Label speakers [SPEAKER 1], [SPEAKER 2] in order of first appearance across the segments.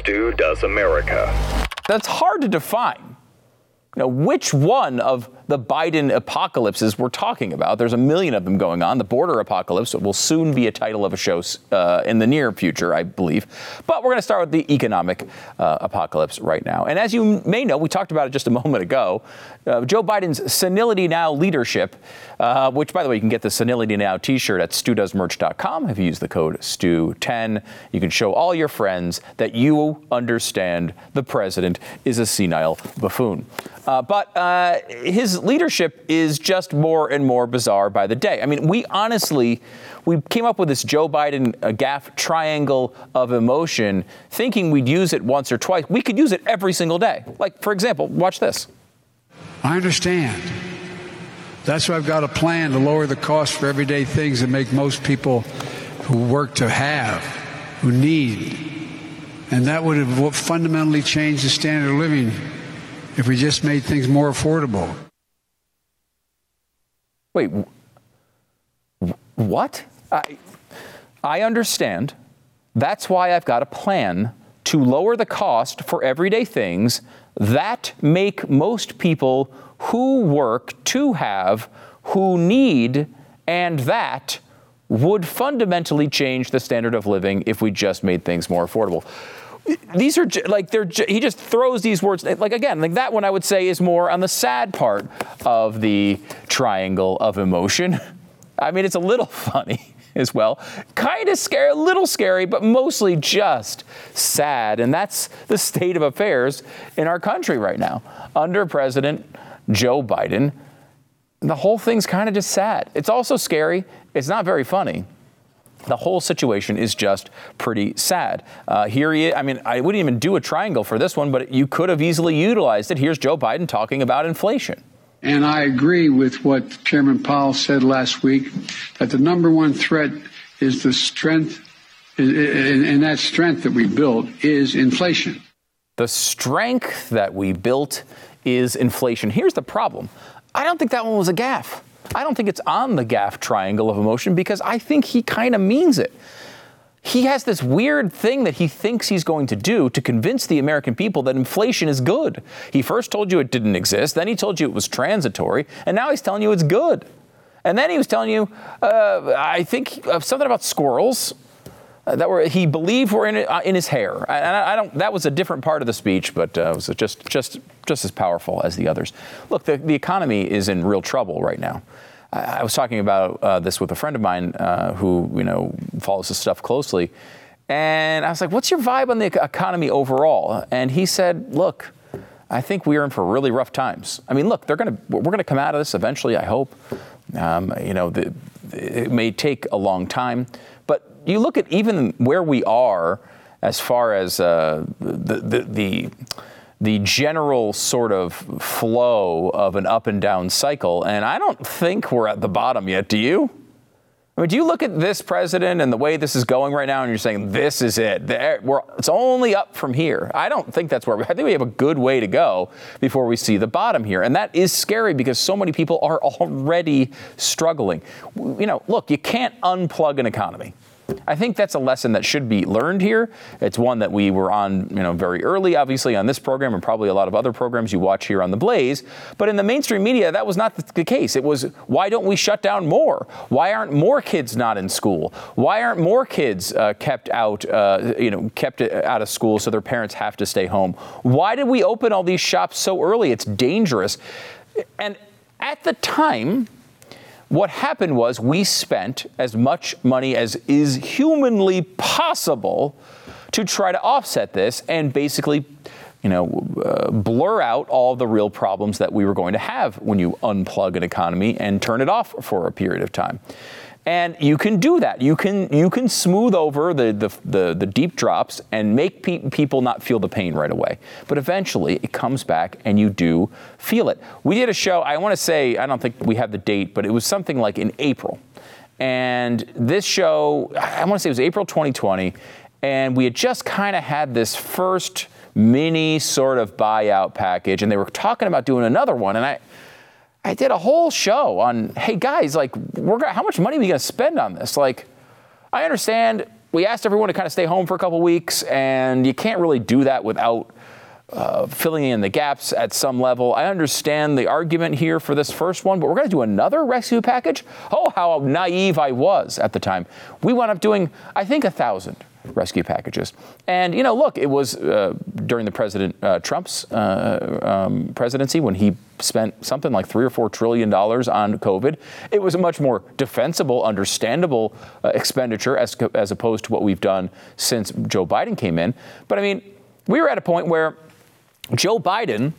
[SPEAKER 1] Stu Does America.
[SPEAKER 2] That's hard to define. You know, which one of the Biden apocalypses we're talking about? There's a million of them going on. The border apocalypse will soon be a title of a show uh, in the near future, I believe. But we're going to start with the economic uh, apocalypse right now. And as you may know, we talked about it just a moment ago. Uh, Joe Biden's senility now leadership, uh, which, by the way, you can get the senility now T-shirt at stewdoesmerch.com. If you use the code STU10. you can show all your friends that you understand the president is a senile buffoon. Uh, but uh, leadership is just more and more bizarre by the day. I mean, we honestly, we came up with this Joe Biden uh, gaffe triangle of emotion, thinking we'd use it once or twice. We could use it every single day. Like, for example, watch this.
[SPEAKER 3] I understand. That's why I've got a plan to lower the cost for everyday things and make most people who work to have, who need. And that would have fundamentally changed the standard of living if we just made things more affordable.
[SPEAKER 2] Wait, what? I, I understand. That's why I've got a plan to lower the cost for everyday things that make most people who work to have, who need, and that would fundamentally change the standard of living if we just made things more affordable these are like they're he just throws these words like again like that one I would say is more on the sad part of the triangle of emotion. I mean it's a little funny as well. Kind of scary, a little scary, but mostly just sad. And that's the state of affairs in our country right now. Under President Joe Biden, the whole thing's kind of just sad. It's also scary. It's not very funny the whole situation is just pretty sad. Uh, here he is. I mean, I wouldn't even do a triangle for this one, but you could have easily utilized it. Here's Joe Biden talking about inflation.
[SPEAKER 3] And I agree with what Chairman Powell said last week that the number one threat is the strength, and that strength that we built is inflation.
[SPEAKER 2] The strength that we built is inflation. Here's the problem I don't think that one was a gaffe. I don't think it's on the gaffe triangle of emotion because I think he kind of means it. He has this weird thing that he thinks he's going to do to convince the American people that inflation is good. He first told you it didn't exist, then he told you it was transitory, and now he's telling you it's good. And then he was telling you, uh, I think, uh, something about squirrels. Uh, that were he believed were in, uh, in his hair. And I, I, don't. That was a different part of the speech, but uh, it was just just just as powerful as the others. Look, the, the economy is in real trouble right now. I, I was talking about uh, this with a friend of mine uh, who you know follows this stuff closely, and I was like, "What's your vibe on the economy overall?" And he said, "Look." I think we are in for really rough times. I mean, look, they're going to we're going to come out of this eventually. I hope. Um, you know, the, it may take a long time, you look at even where we are as far as uh, the, the, the the general sort of flow of an up and down cycle, and I don't think we're at the bottom yet. Do you? I mean, do you look at this president and the way this is going right now, and you're saying this is it? We're, it's only up from here. I don't think that's where. We, I think we have a good way to go before we see the bottom here, and that is scary because so many people are already struggling. You know, look, you can't unplug an economy. I think that's a lesson that should be learned here. It's one that we were on, you know, very early, obviously, on this program and probably a lot of other programs you watch here on the Blaze. But in the mainstream media, that was not the case. It was why don't we shut down more? Why aren't more kids not in school? Why aren't more kids uh, kept out, uh, you know, kept out of school so their parents have to stay home? Why did we open all these shops so early? It's dangerous. And at the time, what happened was we spent as much money as is humanly possible to try to offset this and basically you know, uh, blur out all the real problems that we were going to have when you unplug an economy and turn it off for a period of time. And you can do that. You can you can smooth over the the, the, the deep drops and make pe- people not feel the pain right away. But eventually, it comes back, and you do feel it. We did a show. I want to say I don't think we have the date, but it was something like in April. And this show, I want to say it was April 2020, and we had just kind of had this first mini sort of buyout package, and they were talking about doing another one, and I I did a whole show on, hey guys, like, we're how much money are we gonna spend on this? Like, I understand we asked everyone to kind of stay home for a couple weeks, and you can't really do that without uh, filling in the gaps at some level. I understand the argument here for this first one, but we're going to do another rescue package. Oh, how naive I was at the time. We wound up doing, I think, a thousand rescue packages. And, you know, look, it was uh, during the President uh, Trump's uh, um, presidency when he spent something like three or four trillion dollars on COVID. It was a much more defensible, understandable uh, expenditure as, as opposed to what we've done since Joe Biden came in. But I mean, we were at a point where Joe Biden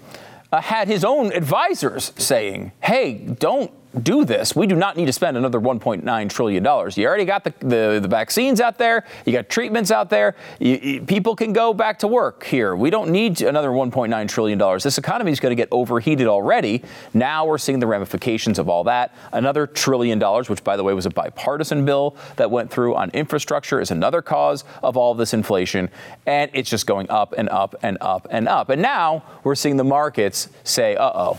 [SPEAKER 2] uh, had his own advisors saying, hey, don't do this. We do not need to spend another $1.9 trillion. You already got the, the, the, vaccines out there, you got treatments out there. You, you, people can go back to work here. We don't need another $1.9 trillion. This economy is going to get overheated already. Now we're seeing the ramifications of all that. Another trillion dollars, which, by the way, was a bipartisan bill that went through on infrastructure, is another cause of all this inflation. And it's just going up and up and up and up. And now we're seeing the markets say, uh oh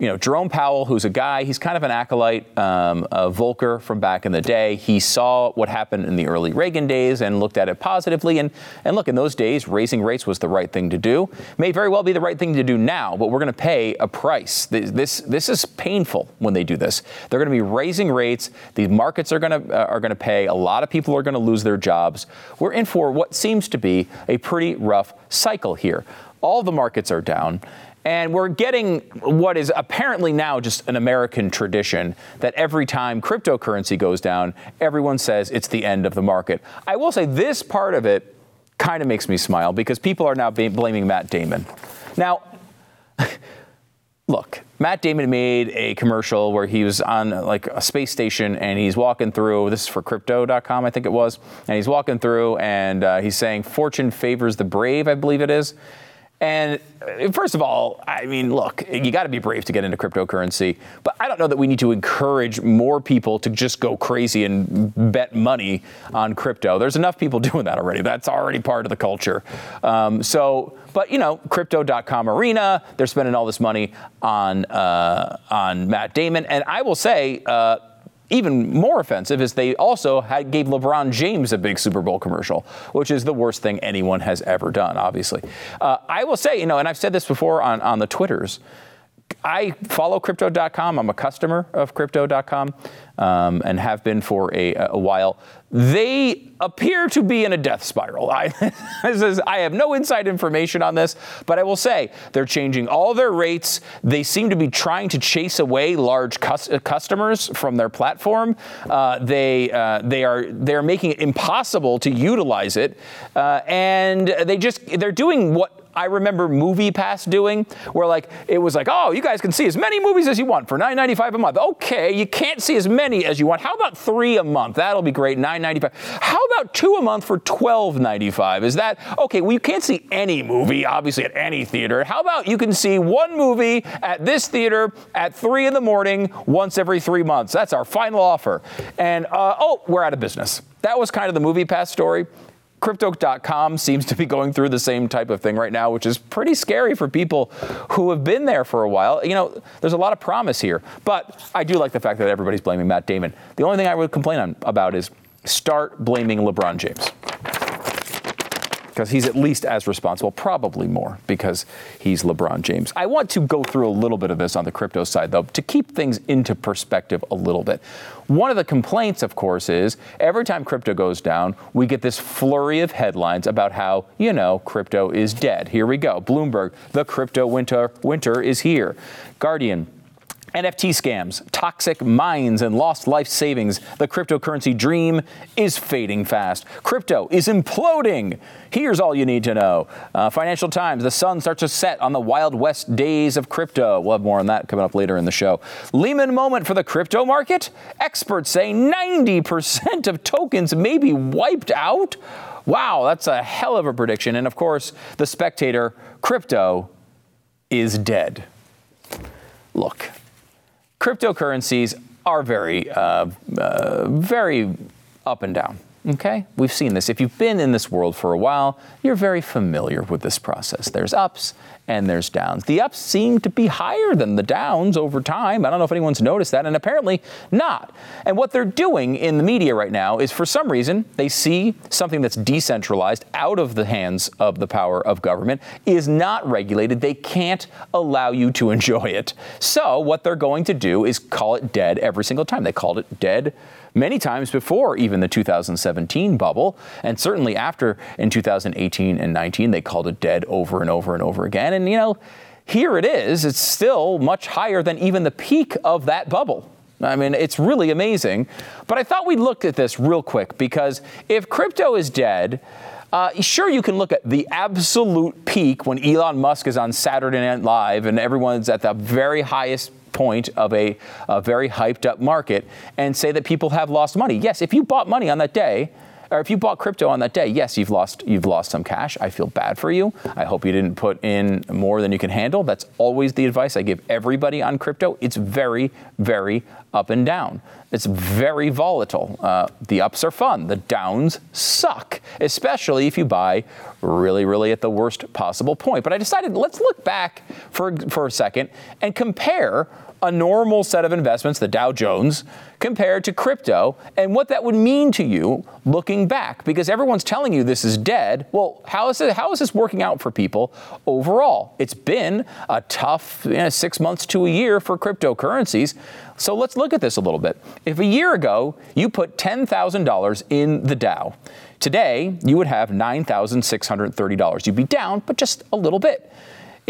[SPEAKER 2] you know, Jerome Powell, who's a guy, he's kind of an acolyte, um, a Volcker from back in the day. He saw what happened in the early Reagan days and looked at it positively. And, and look, in those days, raising rates was the right thing to do. May very well be the right thing to do now, but we're going to pay a price. This, this, this is painful when they do this. They're going to be raising rates. These markets are going to uh, are going to pay. A lot of people are going to lose their jobs. We're in for what seems to be a pretty rough cycle here. All the markets are down. And we're getting what is apparently now just an American tradition that every time cryptocurrency goes down, everyone says it's the end of the market. I will say this part of it kind of makes me smile because people are now blaming Matt Damon. Now, look, Matt Damon made a commercial where he was on like a space station and he's walking through. This is for crypto.com, I think it was. And he's walking through and uh, he's saying, Fortune favors the brave, I believe it is. And uh, first of all, I mean, look, you got to be brave to get into cryptocurrency, but I don't know that we need to encourage more people to just go crazy and bet money on crypto. There's enough people doing that already. That's already part of the culture. Um, so, but you know, crypto.com arena, they're spending all this money on uh, on Matt Damon, and I will say. Uh, even more offensive is they also had, gave LeBron James a big Super Bowl commercial, which is the worst thing anyone has ever done, obviously. Uh, I will say, you know, and I've said this before on, on the Twitters, I follow crypto.com. I'm a customer of crypto.com um, and have been for a, a, while. They appear to be in a death spiral. I, I have no inside information on this, but I will say they're changing all their rates. They seem to be trying to chase away large cus- customers from their platform. Uh, they uh, they are they're making it impossible to utilize it, uh, and they just they're doing what I remember MoviePass doing, where like it was like, oh, you guys can see as many movies as you want for $9.95 a month. Okay, you can't see as many as you want. How about three a month? That'll be great, $9.95. How about two a month for $12.95? Is that okay? Well, you can't see any movie, obviously, at any theater. How about you can see one movie at this theater at three in the morning once every three months? That's our final offer. And uh, oh, we're out of business. That was kind of the MoviePass story. Crypto.com seems to be going through the same type of thing right now, which is pretty scary for people who have been there for a while. You know, there's a lot of promise here, but I do like the fact that everybody's blaming Matt Damon. The only thing I would complain about is start blaming LeBron James because he's at least as responsible, probably more because he's LeBron James. I want to go through a little bit of this on the crypto side, though, to keep things into perspective a little bit. One of the complaints, of course, is every time crypto goes down, we get this flurry of headlines about how, you know, crypto is dead. Here we go. Bloomberg, the crypto winter, winter is here. Guardian, NFT scams, toxic mines, and lost life savings. The cryptocurrency dream is fading fast. Crypto is imploding. Here's all you need to know. Uh, Financial Times, the sun starts to set on the Wild West days of crypto. We'll have more on that coming up later in the show. Lehman moment for the crypto market. Experts say 90% of tokens may be wiped out. Wow, that's a hell of a prediction. And of course, the spectator, crypto is dead. Look, cryptocurrencies are very, uh, uh, very up and down. Okay, we've seen this. If you've been in this world for a while, you're very familiar with this process. There's ups and there's downs. The ups seem to be higher than the downs over time. I don't know if anyone's noticed that, and apparently not. And what they're doing in the media right now is for some reason they see something that's decentralized out of the hands of the power of government is not regulated. They can't allow you to enjoy it. So what they're going to do is call it dead every single time. They called it dead many times before even the 2017 bubble, and certainly after in 2018 and 19, they called it dead over and over and over again. And, you know, here it is. It's still much higher than even the peak of that bubble. I mean, it's really amazing. But I thought we'd look at this real quick because if crypto is dead, uh, sure, you can look at the absolute peak when Elon Musk is on Saturday Night Live and everyone's at the very highest point of a, a very hyped up market and say that people have lost money. Yes, if you bought money on that day, or if you bought crypto on that day, yes, you've lost you've lost some cash. I feel bad for you. I hope you didn't put in more than you can handle. That's always the advice I give everybody on crypto. It's very very up and down. It's very volatile. Uh, the ups are fun. The downs suck, especially if you buy really really at the worst possible point. But I decided let's look back for for a second and compare a normal set of investments, the Dow Jones, compared to crypto, and what that would mean to you looking back. Because everyone's telling you this is dead. Well, how is it? How is this working out for people overall? It's been a tough you know, six months to a year for cryptocurrencies. So let's look at this a little bit. If a year ago you put $10,000 in the Dow, today you would have $9,630. You'd be down, but just a little bit.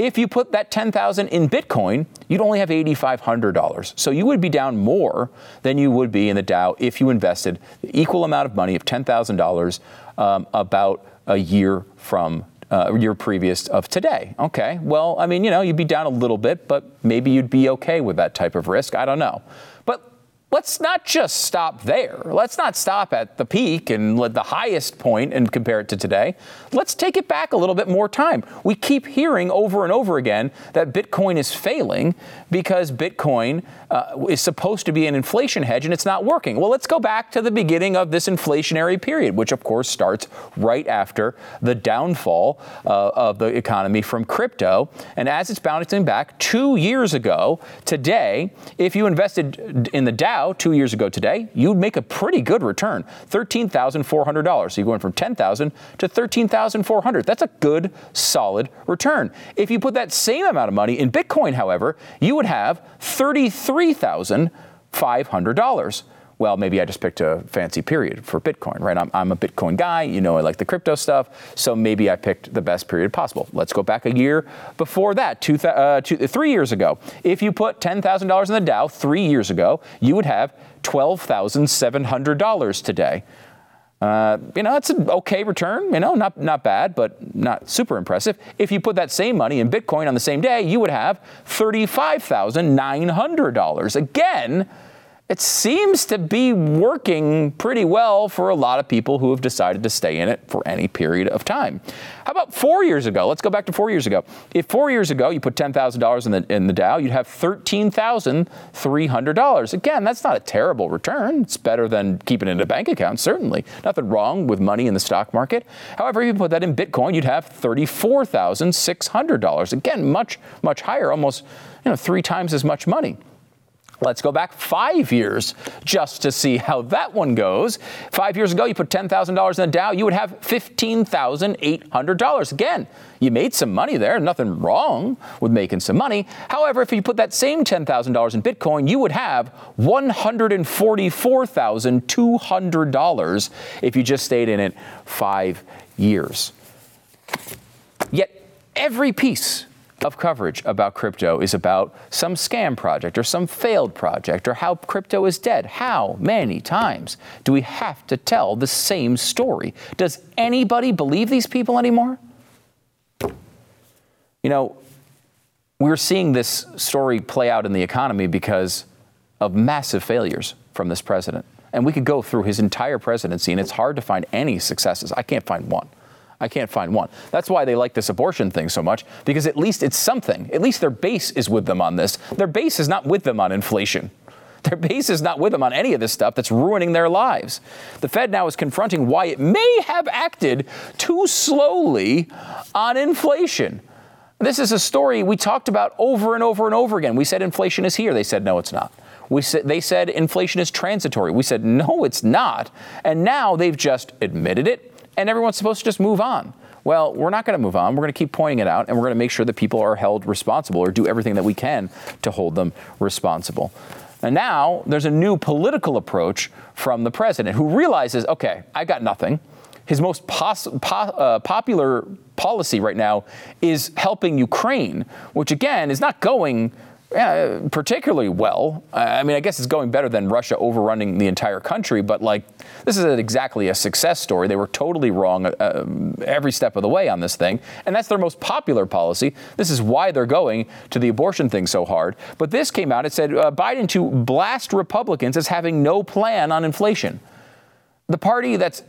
[SPEAKER 2] If you put that 10,000 in Bitcoin, you'd only have $8,500. So you would be down more than you would be in the Dow if you invested the equal amount of money of $10,000 um, about a year from uh, year previous of today. Okay, well, I mean, you know, you'd be down a little bit, but maybe you'd be okay with that type of risk. I don't know. Let's not just stop there. Let's not stop at the peak and the highest point and compare it to today. Let's take it back a little bit more time. We keep hearing over and over again that Bitcoin is failing because Bitcoin uh, is supposed to be an inflation hedge and it's not working. Well, let's go back to the beginning of this inflationary period, which of course starts right after the downfall uh, of the economy from crypto. And as it's bouncing back two years ago, today, if you invested in the Dow, two years ago today, you'd make a pretty good return, $13,400. So you're going from 10,000 to 13,400. That's a good, solid return. If you put that same amount of money in Bitcoin, however, you would have $33,500 well, maybe I just picked a fancy period for Bitcoin, right? I'm, I'm, a Bitcoin guy. You know, I like the crypto stuff. So maybe I picked the best period possible. Let's go back a year before that, two, uh, two, three years ago. If you put $10,000 in the Dow three years ago, you would have $12,700 today. Uh, you know, it's an okay return. You know, not not bad, but not super impressive. If you put that same money in Bitcoin on the same day, you would have thirty-five thousand nine hundred dollars. Again, it seems to be working pretty well for a lot of people who have decided to stay in it for any period of time. How about four years ago? Let's go back to four years ago. If four years ago you put $10,000 in the, in the Dow, you'd have $13,300. Again, that's not a terrible return. It's better than keeping it in a bank account, certainly. Nothing wrong with money in the stock market. However, if you put that in Bitcoin, you'd have $34,600. Again, much, much higher, almost you know, three times as much money. Let's go back five years just to see how that one goes. Five years ago, you put $10,000 in the Dow, you would have $15,800. Again, you made some money there, nothing wrong with making some money. However, if you put that same $10,000 in Bitcoin, you would have $144,200 if you just stayed in it five years. Yet, every piece of coverage about crypto is about some scam project or some failed project or how crypto is dead. How many times do we have to tell the same story? Does anybody believe these people anymore? You know, we're seeing this story play out in the economy because of massive failures from this president. And we could go through his entire presidency, and it's hard to find any successes. I can't find one. I can't find one. That's why they like this abortion thing so much, because at least it's something. At least their base is with them on this. Their base is not with them on inflation. Their base is not with them on any of this stuff that's ruining their lives. The Fed now is confronting why it may have acted too slowly on inflation. This is a story we talked about over and over and over again. We said inflation is here. They said, no, it's not. We said, they said inflation is transitory. We said, no, it's not. And now they've just admitted it, and everyone's supposed to just move on. Well, we're not going to move on. We're going to keep pointing it out, and we're going to make sure that people are held responsible or do everything that we can to hold them responsible. And now there's a new political approach from the president who realizes, okay, I got nothing. His most pos- po- uh, popular policy right now is helping Ukraine, which again is not going yeah, particularly well. I mean, I guess it's going better than Russia overrunning the entire country, but like, this isn't exactly a success story. They were totally wrong uh, every step of the way on this thing, and that's their most popular policy. This is why they're going to the abortion thing so hard. But this came out, it said uh, Biden to blast Republicans as having no plan on inflation. The party that's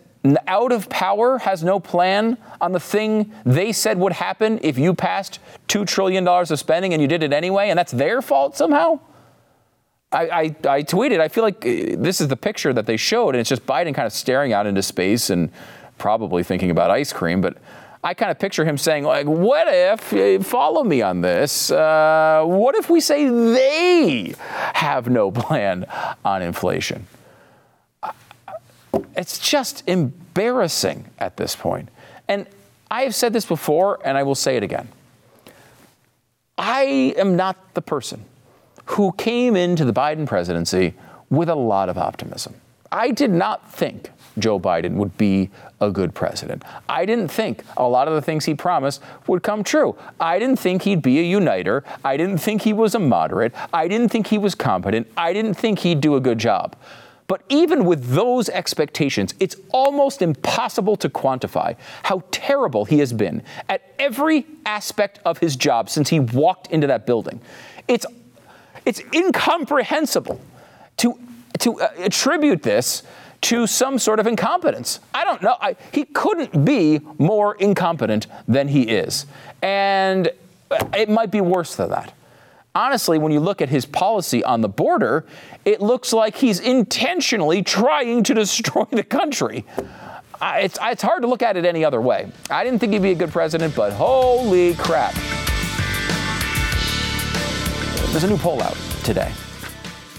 [SPEAKER 2] out of power has no plan on the thing they said would happen if you passed $2 trillion of spending and you did it anyway, and that's their fault somehow? I, I, I, tweeted, I feel like uh, this is the picture that they showed, and it's just Biden kind of staring out into space and probably thinking about ice cream, but I kind of picture him saying, like, what if, uh, follow me on this, uh, what if we say they have no plan on inflation? It's just embarrassing at this point. And I have said this before, and I will say it again. I am not the person who came into the Biden presidency with a lot of optimism. I did not think Joe Biden would be a good president. I didn't think a lot of the things he promised would come true. I didn't think he'd be a uniter. I didn't think he was a moderate. I didn't think he was competent. I didn't think he'd do a good job. But even with those expectations, it's almost impossible to quantify how terrible he has been at every aspect of his job since he walked into that building. It's, it's incomprehensible to, to uh, attribute this to some sort of incompetence. I don't know. I, he couldn't be more incompetent than he is. And it might be worse than that honestly, when you look at his policy on the border, it looks like he's intentionally trying to destroy the country. It's, it's hard to look at it any other way. I didn't think he'd be a good president, but holy crap. There's a new poll out today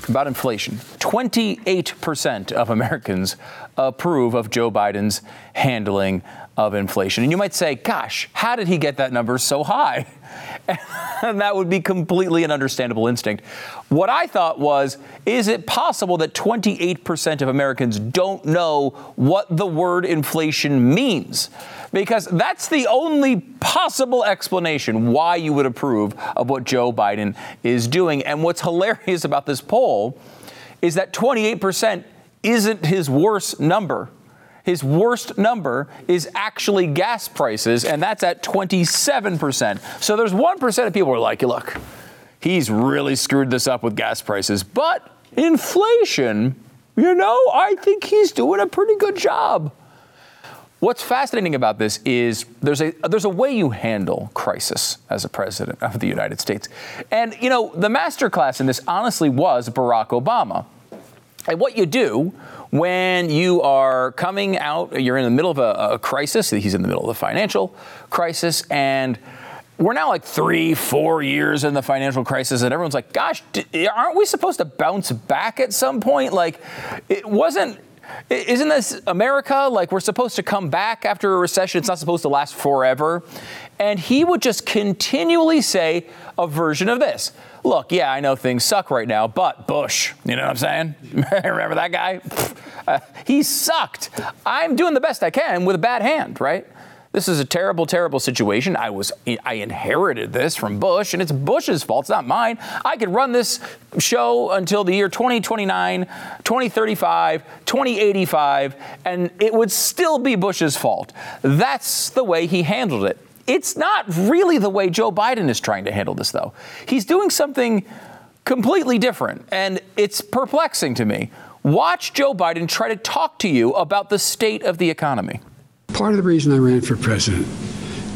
[SPEAKER 2] about inflation. 28% of Americans approve of Joe Biden's handling of inflation. And you might say, gosh, how did he get that number so high? and that would be completely an understandable instinct. What I thought was, is it possible that 28% of Americans don't know what the word inflation means? Because that's the only possible explanation why you would approve of what Joe Biden is doing. And what's hilarious about this poll is that 28% isn't his worst number his worst number is actually gas prices, and that's at 27%. So there's 1% of people who are like, look, he's really screwed this up with gas prices. But inflation, you know, I think he's doing a pretty good job. What's fascinating about this is there's a there's a way you handle crisis as a president of the United States. And you know, the master class in this honestly was Barack Obama. And what you do when you are coming out, you're in the middle of a, a crisis. He's in the middle of a financial crisis, and we're now like three, four years in the financial crisis, and everyone's like, gosh, aren't we supposed to bounce back at some point? Like, it wasn't. Isn't this America? Like, we're supposed to come back after a recession. It's not supposed to last forever. And he would just continually say a version of this look, yeah, I know things suck right now, but Bush, you know what I'm saying? Remember that guy? Uh, he sucked. I'm doing the best I can with a bad hand, right? This is a terrible, terrible situation. I was I inherited this from Bush, and it's Bush's fault. It's not mine. I could run this show until the year 2029, 2035, 2085, and it would still be Bush's fault. That's the way he handled it. It's not really the way Joe Biden is trying to handle this, though. He's doing something completely different, and it's perplexing to me. Watch Joe Biden try to talk to you about the state of the economy.
[SPEAKER 3] Part of the reason I ran for president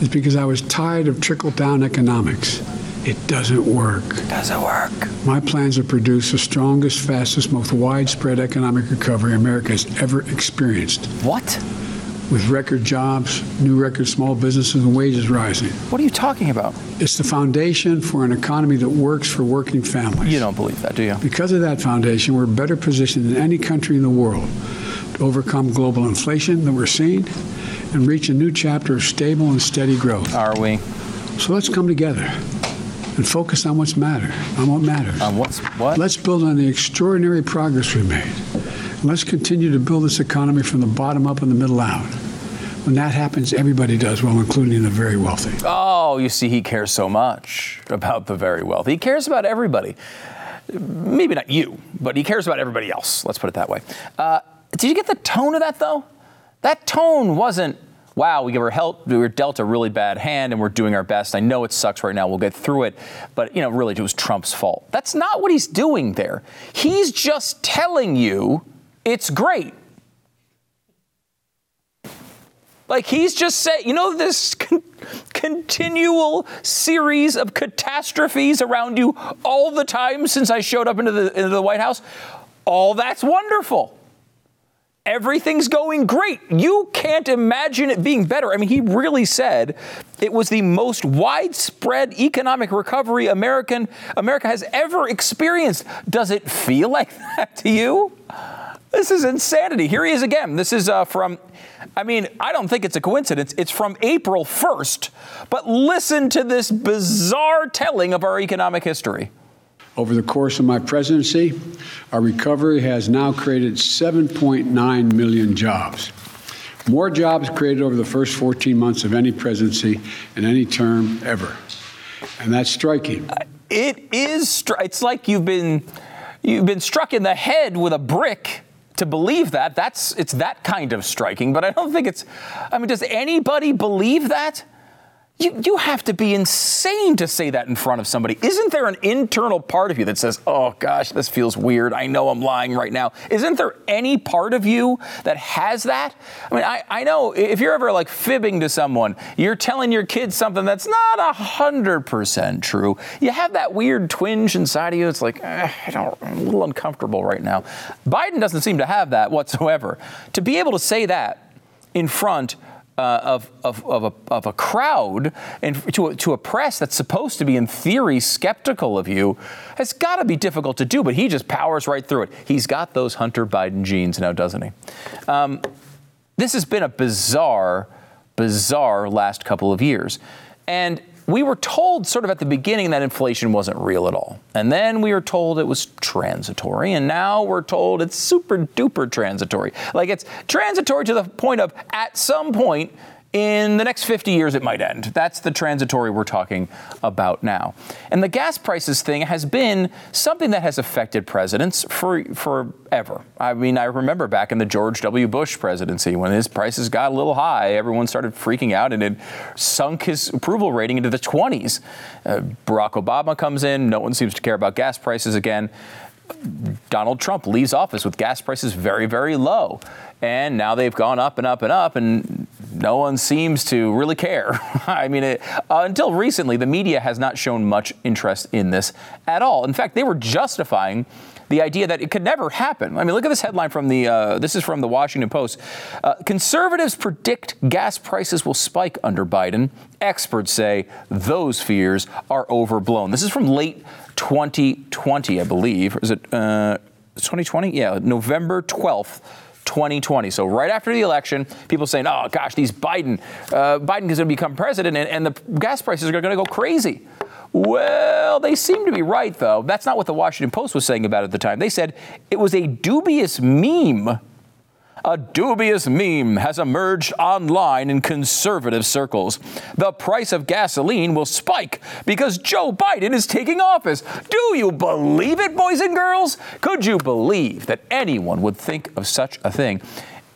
[SPEAKER 3] is because I was tired of trickle down economics. It doesn't work.
[SPEAKER 2] Doesn't work.
[SPEAKER 3] My plans have produce the strongest, fastest, most widespread economic recovery America has ever experienced.
[SPEAKER 2] What?
[SPEAKER 3] With record jobs, new record small businesses, and wages rising.
[SPEAKER 2] What are you talking about?
[SPEAKER 3] It's the foundation for an economy that works for working families.
[SPEAKER 2] You don't believe that, do you?
[SPEAKER 3] Because of that foundation, we're better positioned than any country in the world to overcome global inflation that we're seeing and reach a new chapter of stable and steady growth.
[SPEAKER 2] Are we?
[SPEAKER 3] So let's come together and focus on what's matter, on what matters.
[SPEAKER 2] On what's what?
[SPEAKER 3] Let's build on the extraordinary progress we made. Let's continue to build this economy from the bottom up and the middle out. When that happens, everybody does well, including the very wealthy.
[SPEAKER 2] Oh, you see, he cares so much about the very wealthy. He cares about everybody. Maybe not you, but he cares about everybody else. Let's put it that way. Uh, did you get the tone of that, though? That tone wasn't, wow, we were, help, we were dealt a really bad hand and we're doing our best. I know it sucks right now. We'll get through it. But, you know, really, it was Trump's fault. That's not what he's doing there. He's just telling you it's great. Like he's just said, you know, this con- continual series of catastrophes around you all the time since I showed up into the, into the White House. All that's wonderful. Everything's going great. You can't imagine it being better. I mean, he really said it was the most widespread economic recovery American America has ever experienced. Does it feel like that to you? This is insanity. Here he is again. This is uh, from, I mean, I don't think it's a coincidence. It's from April 1st. But listen to this bizarre telling of our economic history.
[SPEAKER 3] Over the course of my presidency, our recovery has now created 7.9 million jobs. More jobs created over the first 14 months of any presidency in any term ever. And that's striking.
[SPEAKER 2] It is. Stri- it's like you've been you've been struck in the head with a brick to believe that. That's it's that kind of striking. But I don't think it's. I mean, does anybody believe that? You, you have to be insane to say that in front of somebody. Isn't there an internal part of you that says, oh gosh, this feels weird. I know I'm lying right now. Isn't there any part of you that has that? I mean, I, I know if you're ever like fibbing to someone, you're telling your kids something that's not a 100% true. You have that weird twinge inside of you. It's like, eh, I don't, I'm a little uncomfortable right now. Biden doesn't seem to have that whatsoever. To be able to say that in front uh, of, of, of, a, of a crowd and to a, to a press that's supposed to be, in theory, skeptical of you has got to be difficult to do, but he just powers right through it. He's got those Hunter Biden genes now, doesn't he? Um, this has been a bizarre, bizarre last couple of years. And we were told sort of at the beginning that inflation wasn't real at all. And then we were told it was transitory. And now we're told it's super duper transitory. Like it's transitory to the point of at some point, in the next 50 years it might end. That's the transitory we're talking about now. And the gas prices thing has been something that has affected presidents for forever. I mean, I remember back in the George W. Bush presidency when his prices got a little high, everyone started freaking out and it sunk his approval rating into the 20s. Uh, Barack Obama comes in, no one seems to care about gas prices again. Donald Trump leaves office with gas prices very, very low. And now they've gone up and up and up, and no one seems to really care. I mean, it, uh, until recently, the media has not shown much interest in this at all. In fact, they were justifying the idea that it could never happen. I mean, look at this headline from the, uh, this is from the Washington Post. Uh, conservatives predict gas prices will spike under Biden. Experts say those fears are overblown. This is from late 2020, I believe. Is it uh, 2020? Yeah, November 12th. 2020. So right after the election, people saying, "Oh gosh, these Biden, uh, Biden is going to become president, and, and the gas prices are going to go crazy." Well, they seem to be right, though. That's not what the Washington Post was saying about it at the time. They said it was a dubious meme a dubious meme has emerged online in conservative circles. The price of gasoline will spike because Joe Biden is taking office. Do you believe it, boys and girls? Could you believe that anyone would think of such a thing?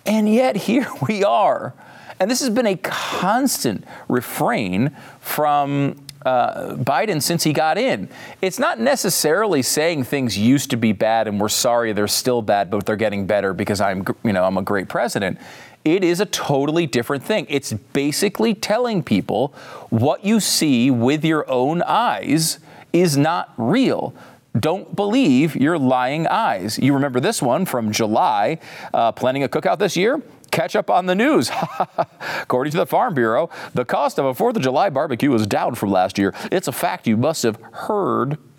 [SPEAKER 2] And yet, here we are. And this has been a constant refrain from uh, Biden since he got in. It's not necessarily saying things used to be bad and we're sorry they're still bad, but they're getting better because I'm, you know, I'm a great president. it is a totally different thing. It's basically telling people what you see with your own eyes is not real. Don't believe your lying eyes. You remember this one from July. Uh, planning a cookout this year? Catch up on the news. According to the Farm Bureau, the cost of a 4th of July barbecue is down from last year. It's a fact you must have heard.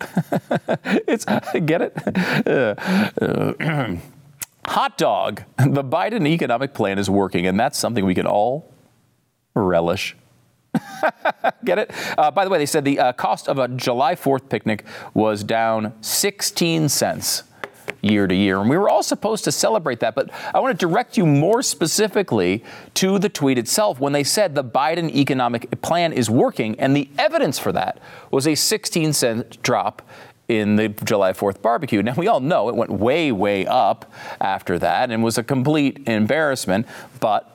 [SPEAKER 2] it's, get it? Uh, uh, hot dog. The Biden economic plan is working, and that's something we can all relish. Get it? Uh, by the way, they said the uh, cost of a July 4th picnic was down 16 cents year to year. And we were all supposed to celebrate that. But I want to direct you more specifically to the tweet itself when they said the Biden economic plan is working. And the evidence for that was a 16 cent drop in the July 4th barbecue. Now, we all know it went way, way up after that and was a complete embarrassment. But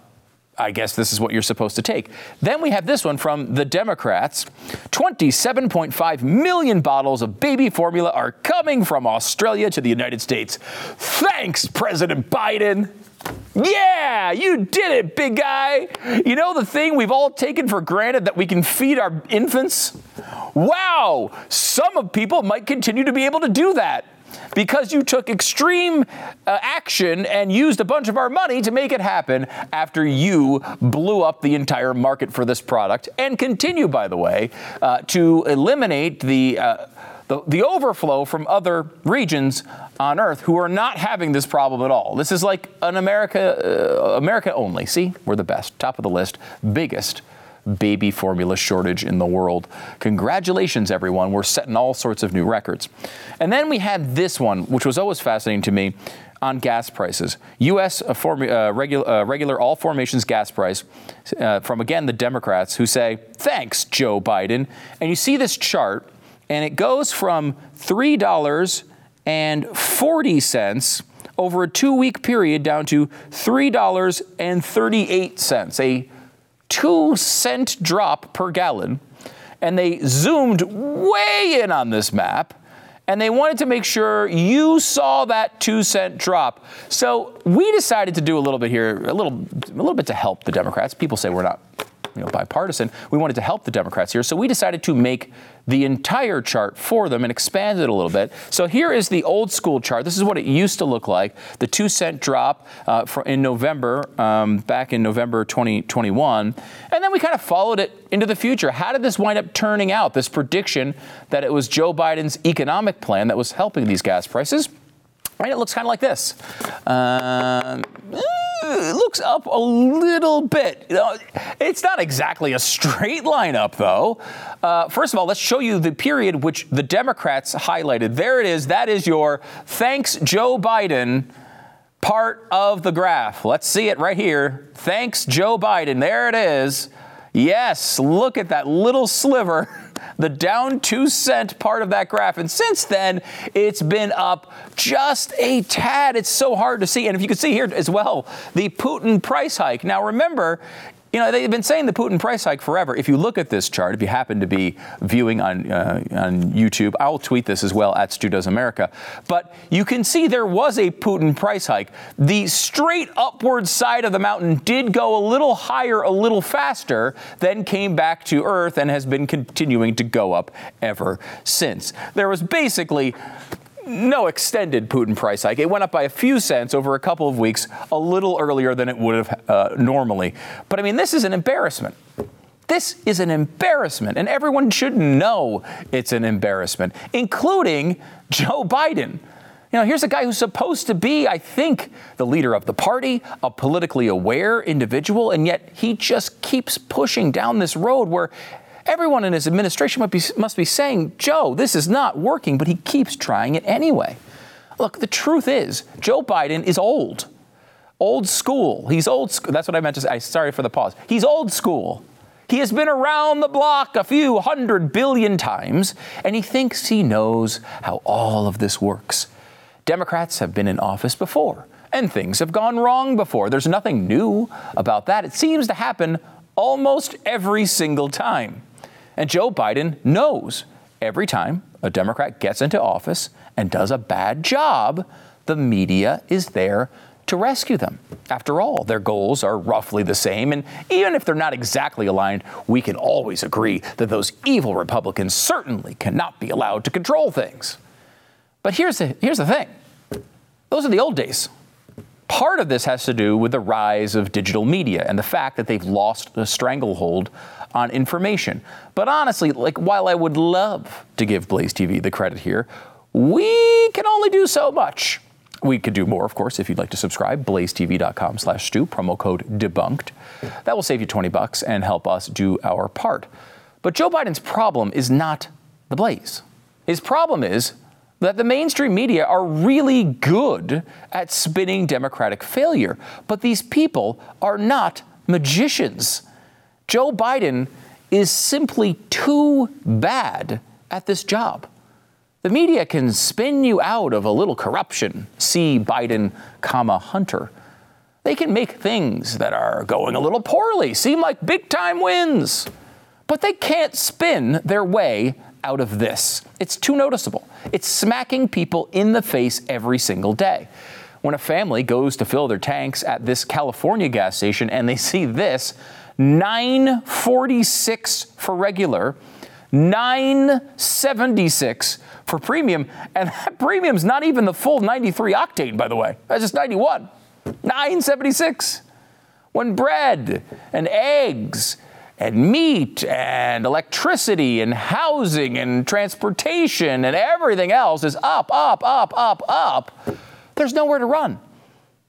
[SPEAKER 2] I guess this is what you're supposed to take. Then we have this one from the Democrats 27.5 million bottles of baby formula are coming from Australia to the United States. Thanks, President Biden. Yeah, you did it, big guy. You know the thing we've all taken for granted that we can feed our infants? Wow, some of people might continue to be able to do that because you took extreme uh, action and used a bunch of our money to make it happen after you blew up the entire market for this product and continue, by the way, uh, to eliminate the, uh, the, the overflow from other regions on Earth who are not having this problem at all. This is like an America, uh, America only. See, we're the best, top of the list, biggest baby formula shortage in the world. Congratulations, everyone. We're setting all sorts of new records. And then we had this one, which was always fascinating to me on gas prices. U.S. Uh, form, uh, regular, uh, regular all formations gas price uh, from, again, the Democrats who say, thanks, Joe Biden. And you see this chart, and it goes from $3.40 over a two week period down to $3.38, a two cent drop per gallon. And they zoomed way in on this map and they wanted to make sure you saw that two cent drop. So we decided to do a little bit here, a little, a little bit to help the Democrats. People say we're not you know, bipartisan. We wanted to help the Democrats here, so we decided to make the entire chart for them and expand it a little bit. So here is the old school chart. This is what it used to look like. The two cent drop uh, in November, um, back in November 2021, and then we kind of followed it into the future. How did this wind up turning out? This prediction that it was Joe Biden's economic plan that was helping these gas prices. Right, it looks kind of like this. Uh, looks up a little bit. You know, it's not exactly a straight line up, though. Uh, first of all, let's show you the period which the Democrats highlighted. There it is. That is your thanks, Joe Biden part of the graph. Let's see it right here. Thanks, Joe Biden. There it is. Yes, look at that little sliver. the down two cent part of that graph. And since then, it's been up just a tad. It's so hard to see. And if you can see here as well, the Putin price hike. Now, remember, you know, they've been saying the Putin price hike forever. If you look at this chart, if you happen to be viewing on, uh, on YouTube, I'll tweet this as well at Stu Does America. But you can see there was a Putin price hike. The straight upward side of the mountain did go a little higher, a little faster, then came back to Earth and has been continuing to go up ever since. There was basically no extended Putin price hike. It went up by a few cents over a couple of weeks, a little earlier than it would have uh, normally. But I mean, this is an embarrassment. This is an embarrassment, and everyone should know it's an embarrassment, including Joe Biden. You know, here's a guy who's supposed to be, I think, the leader of the party, a politically aware individual, and yet he just keeps pushing down this road where Everyone in his administration must be, must be saying, Joe, this is not working, but he keeps trying it anyway. Look, the truth is, Joe Biden is old. Old school. He's old school. That's what I meant to say. Sorry for the pause. He's old school. He has been around the block a few hundred billion times, and he thinks he knows how all of this works. Democrats have been in office before, and things have gone wrong before. There's nothing new about that. It seems to happen almost every single time. And Joe Biden knows every time a Democrat gets into office and does a bad job, the media is there to rescue them. After all, their goals are roughly the same, and even if they're not exactly aligned, we can always agree that those evil Republicans certainly cannot be allowed to control things. But here's the, here's the thing those are the old days. Part of this has to do with the rise of digital media and the fact that they've lost a stranglehold on information. But honestly, like while I would love to give Blaze TV the credit here, we can only do so much. We could do more, of course, if you'd like to subscribe. BlazeTV.com slash Stu, promo code debunked. That will save you 20 bucks and help us do our part. But Joe Biden's problem is not the Blaze. His problem is that the mainstream media are really good at spinning Democratic failure. But these people are not magicians. Joe Biden is simply too bad at this job. The media can spin you out of a little corruption. See Biden, comma, Hunter. They can make things that are going a little poorly seem like big time wins. But they can't spin their way out of this. It's too noticeable. It's smacking people in the face every single day. When a family goes to fill their tanks at this California gas station and they see this 946 for regular, 976 for premium, and that premium's not even the full 93 octane, by the way. That's just 91. 976. When bread and eggs and meat and electricity and housing and transportation and everything else is up, up, up, up, up, there's nowhere to run.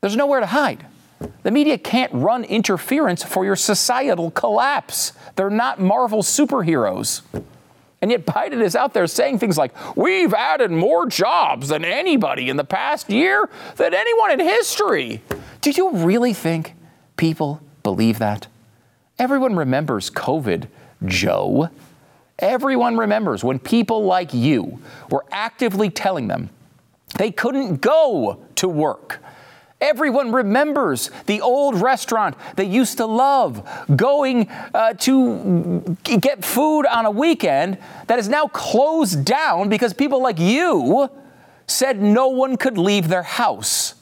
[SPEAKER 2] There's nowhere to hide. The media can't run interference for your societal collapse. They're not Marvel superheroes. And yet Biden is out there saying things like, We've added more jobs than anybody in the past year than anyone in history. Do you really think people believe that? Everyone remembers COVID, Joe. Everyone remembers when people like you were actively telling them they couldn't go to work. Everyone remembers the old restaurant they used to love, going uh, to get food on a weekend that is now closed down because people like you said no one could leave their house.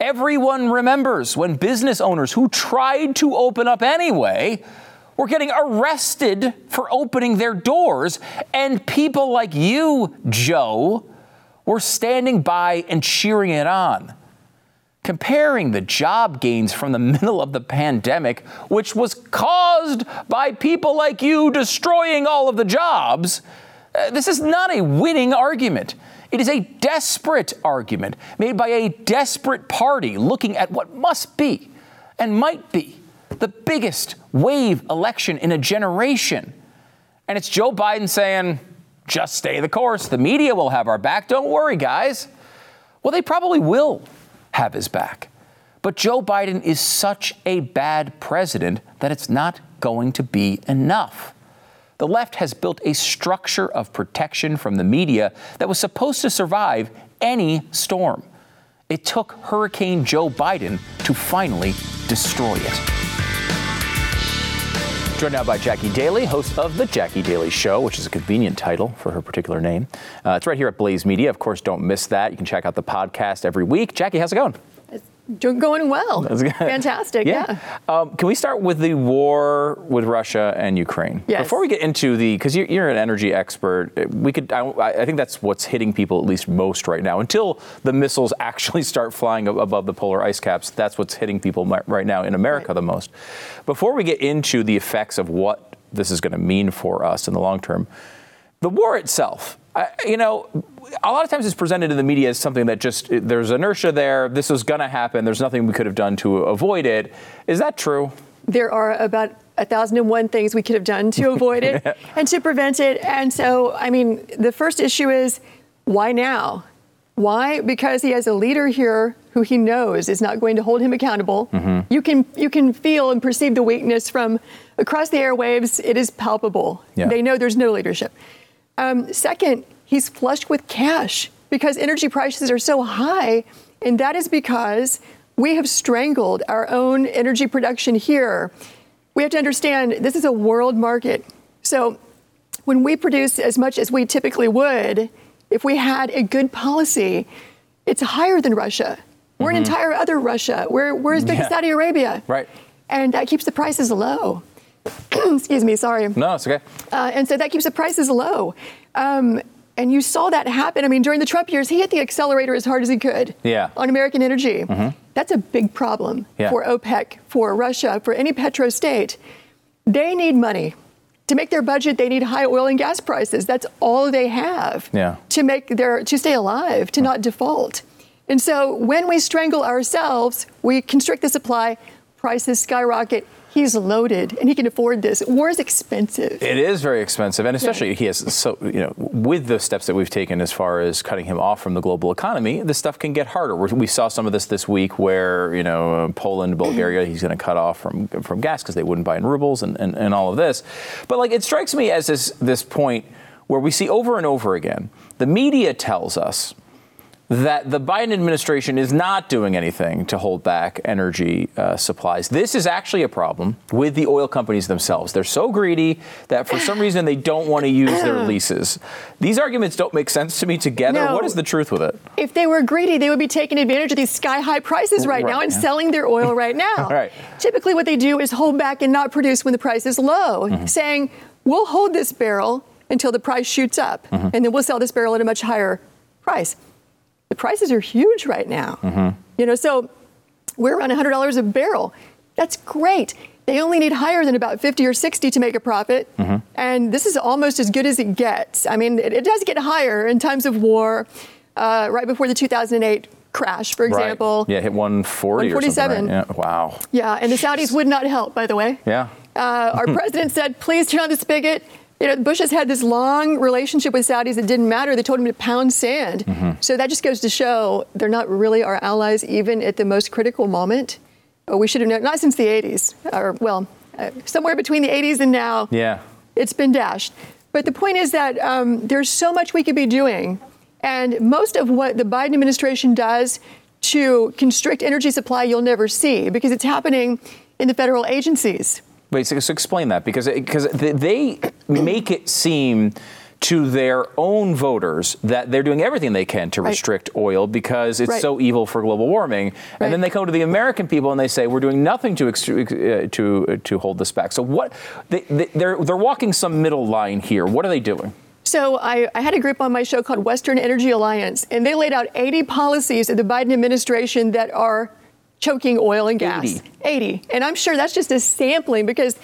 [SPEAKER 2] Everyone remembers when business owners who tried to open up anyway were getting arrested for opening their doors, and people like you, Joe, were standing by and cheering it on. Comparing the job gains from the middle of the pandemic, which was caused by people like you destroying all of the jobs, uh, this is not a winning argument. It is a desperate argument made by a desperate party looking at what must be and might be the biggest wave election in a generation. And it's Joe Biden saying, just stay the course. The media will have our back. Don't worry, guys. Well, they probably will have his back. But Joe Biden is such a bad president that it's not going to be enough the left has built a structure of protection from the media that was supposed to survive any storm. It took Hurricane Joe Biden to finally destroy it. Joined now by Jackie Daly, host of The Jackie Daly Show, which is a convenient title for her particular name. Uh, it's right here at Blaze Media. Of course, don't miss that. You can check out the podcast every week. Jackie, how's it going?
[SPEAKER 1] Going well. Fantastic. yeah.
[SPEAKER 2] yeah. Um, can we start with the war with Russia and Ukraine?
[SPEAKER 1] Yes.
[SPEAKER 2] Before we get into the, because you're, you're, an energy expert, we could. I, I, think that's what's hitting people at least most right now. Until the missiles actually start flying above the polar ice caps, that's what's hitting people right now in America right. the most. Before we get into the effects of what this is going to mean for us in the long term, the war itself you know, a lot of times it's presented in the media as something that just there's inertia there. This is going to happen. There's nothing we could have done to avoid it. Is that true?
[SPEAKER 1] There are about a thousand and one things we could have done to avoid it and to prevent it. And so, I mean, the first issue is why now? Why? Because he has a leader here who he knows is not going to hold him accountable. Mm-hmm. You can you can feel and perceive the weakness from across the airwaves. It is palpable. Yeah. They know there's no leadership. Um, second, he's flushed with cash because energy prices are so high. And that is because we have strangled our own energy production here. We have to understand this is a world market. So when we produce as much as we typically would, if we had a good policy, it's higher than Russia. We're an entire other Russia. We're, we're as big as
[SPEAKER 2] Mm-hmm.
[SPEAKER 1] Saudi Arabia.
[SPEAKER 2] Right.
[SPEAKER 1] And that keeps the prices low. Excuse me, sorry.
[SPEAKER 2] No, it's okay.
[SPEAKER 1] Uh, and so that keeps the prices low. Um, and you saw that happen. I mean, during the Trump years, he hit the accelerator as hard as he could
[SPEAKER 2] Yeah.
[SPEAKER 1] On American energy. Mm-hmm. That's a big problem
[SPEAKER 2] Yeah.
[SPEAKER 1] for OPEC, for Russia, for any petro state. They need money. To make their budget, they need high oil and gas prices. That's all they have
[SPEAKER 2] Yeah.
[SPEAKER 1] to make their to stay alive, to not default. And so when we strangle ourselves, we constrict the supply, prices skyrocket. He's loaded and he can afford this. War is expensive.
[SPEAKER 2] It is very expensive, and especially he has so you know with the steps that we've taken as far as cutting him off from the global economy, this stuff can get harder. We're- saw some of this this week, where you know uh, Poland, Bulgaria, he's going to cut off from from gas because they wouldn't buy in rubles and, and, and all of this. But like it strikes me as this this point where we see over and over again, the media tells us that the Biden administration is not doing anything to hold back energy uh, supplies. This is actually a problem with the oil companies themselves. They're so greedy that for some reason they don't want to use their leases. These arguments don't make sense to me together.
[SPEAKER 1] No.
[SPEAKER 2] What is the truth with it?
[SPEAKER 1] If they were greedy, they would be taking advantage of these sky high prices right, now and selling their oil right now.
[SPEAKER 2] Right.
[SPEAKER 1] Typically, what they do is hold back and not produce when the price is low,
[SPEAKER 2] Mm-hmm.
[SPEAKER 1] saying, we'll hold this barrel until the price shoots up,
[SPEAKER 2] Mm-hmm.
[SPEAKER 1] and then we'll sell this barrel at a much higher price. The prices are huge right now.
[SPEAKER 2] Mm-hmm.
[SPEAKER 1] You know, so we're around $100 a barrel. That's great. They only need higher than about 50 or 60 to make a profit.
[SPEAKER 2] Mm-hmm.
[SPEAKER 1] And this is almost as good as it gets. I mean, it, it does get higher in times of war, uh, right before the 2008 crash, for example.
[SPEAKER 2] Right. Yeah, hit 140 or something.
[SPEAKER 1] 147.
[SPEAKER 2] Right? Yeah. Wow.
[SPEAKER 1] Yeah, and the Saudis would not help, by the way.
[SPEAKER 2] Yeah.
[SPEAKER 1] Uh, our president said, please turn on the spigot. You know, Bush has had this long relationship with Saudis that didn't matter. They told him to pound sand.
[SPEAKER 2] Mm-hmm.
[SPEAKER 1] So that just goes to show they're not really our allies, even at the most critical moment. We should have known, not since the 80s, or well, uh, somewhere between the 80s and now.
[SPEAKER 2] Yeah.
[SPEAKER 1] It's been dashed. But the point is that um, there's so much we could be doing. And most of what the Biden administration does to constrict energy supply, you'll never see because it's happening in the federal agencies.
[SPEAKER 2] Wait, so, so explain that because because they make it seem to their own voters that they're doing everything they can to
[SPEAKER 1] Right.
[SPEAKER 2] restrict oil because it's
[SPEAKER 1] Right.
[SPEAKER 2] so evil for global warming,
[SPEAKER 1] Right.
[SPEAKER 2] and then they come to the American people and they say we're doing nothing to uh, to uh, to hold this back. So what they, they, they're they're walking some middle line here. What are they doing?
[SPEAKER 1] So I, I had a group on my show called Western Energy Alliance, and they laid out 80 policies of the Biden administration that are choking oil and gas.
[SPEAKER 2] 80.
[SPEAKER 1] 80. And I'm sure that's just a sampling because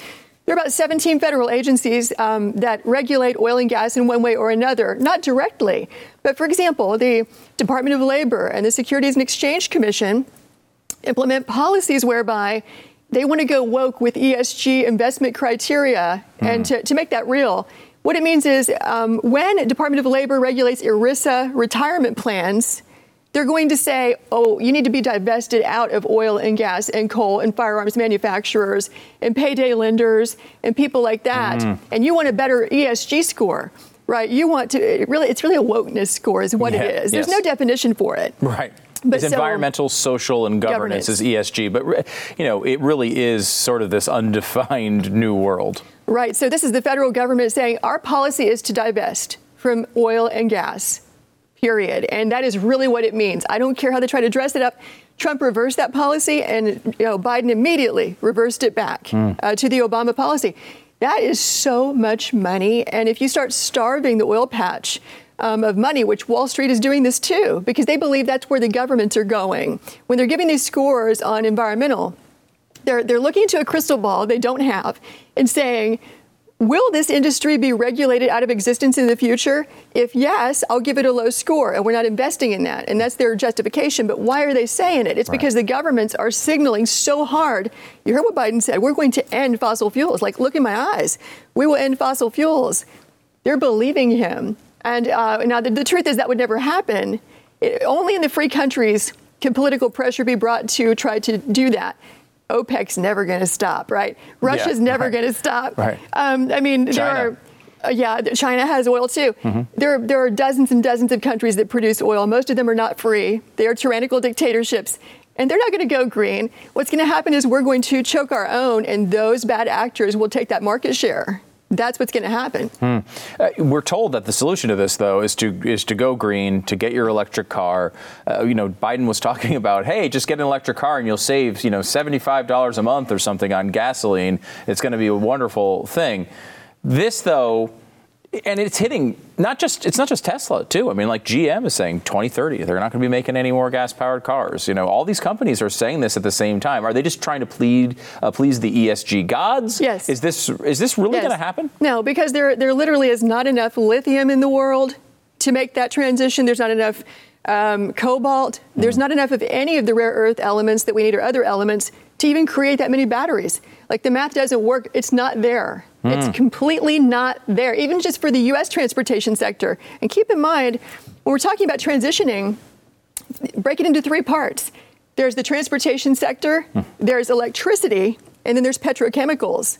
[SPEAKER 1] there are about 17 federal agencies um, that regulate oil and gas in one way or another, not directly. But for example, the Department of Labor and the Securities and Exchange Commission implement policies whereby they want to go woke with ESG investment criteria and to, to make that real. What it means is um, when Department of Labor regulates ERISA retirement plans, they're going to say, oh, you need to be divested out of oil and gas and coal and firearms manufacturers and payday lenders and people like that. Mm. And you want a better ESG score, right? You want to, it really, it's really a wokeness score, is what
[SPEAKER 2] Yeah,
[SPEAKER 1] it is. There's
[SPEAKER 2] yes.
[SPEAKER 1] no definition for it.
[SPEAKER 2] Right.
[SPEAKER 1] But
[SPEAKER 2] it's
[SPEAKER 1] so-
[SPEAKER 2] environmental, social, and governance,
[SPEAKER 1] Governance.
[SPEAKER 2] is ESG, but you know it really is sort of this undefined new world.
[SPEAKER 1] Right. So this is the federal government saying our policy is to divest from oil and gas, period. And that is really what it means. I don't care how they try to dress it up. Trump reversed that policy, and you know, Biden immediately reversed it back uh, to the Obama policy. That is so much money. And if you start starving the oil patch um, of money, which Wall Street is doing this too, because they believe that's where the governments are going. When they're giving these scores on environmental, they're, they're looking into a crystal ball they don't have and saying, Will this industry be regulated out of existence in the future? If yes, I'll give it a low score, and we're not investing in that. And that's their justification. But why are they saying it? It's because the governments are signaling so hard. You heard what Biden said we're going to end fossil fuels. Like, look in my eyes. We will end fossil fuels. They're believing him. And uh, now the, the truth is that would never happen. It, only in the free countries can political pressure be brought to try to do that. OPEC's never going to stop, right? Russia's never
[SPEAKER 2] right.
[SPEAKER 1] going to stop.
[SPEAKER 2] Right.
[SPEAKER 1] Um, I mean,
[SPEAKER 2] China.
[SPEAKER 1] there are. Uh, yeah, China has oil too.
[SPEAKER 2] Mm-hmm.
[SPEAKER 1] There, there are dozens and dozens of countries that produce oil. Most of them are not free. They are tyrannical dictatorships, and they're not going to go green. What's going to happen is we're going to choke our own, and those bad actors will take that market share. That's what's going to happen.
[SPEAKER 2] Hmm. Uh, we're told that the solution to this, though, is to is to go green, to get your electric car. Uh, you know, Biden was talking about, hey, just get an electric car and you'll save, you know, seventy five dollars a month or something on gasoline. It's going to be a wonderful thing. This, though and it's hitting not just it's not just Tesla too. I mean, like GM is saying 2030 they're not going to be making any more gas powered cars. You know, all these companies are saying this at the same time. Are they just trying to plead uh, please the ESG gods?
[SPEAKER 1] Yes.
[SPEAKER 2] Is this is this really yes. going to happen?
[SPEAKER 1] No, because there there literally is not enough lithium in the world to make that transition. There's not enough um, cobalt. There's mm. not enough of any of the rare earth elements that we need or other elements to even create that many batteries. Like the math doesn't work. It's not there. Mm. It's completely not there, even just for the U.S. transportation sector. And keep in mind, when we're talking about transitioning, break it into three parts. There's the transportation sector, mm. there's electricity, and then there's petrochemicals.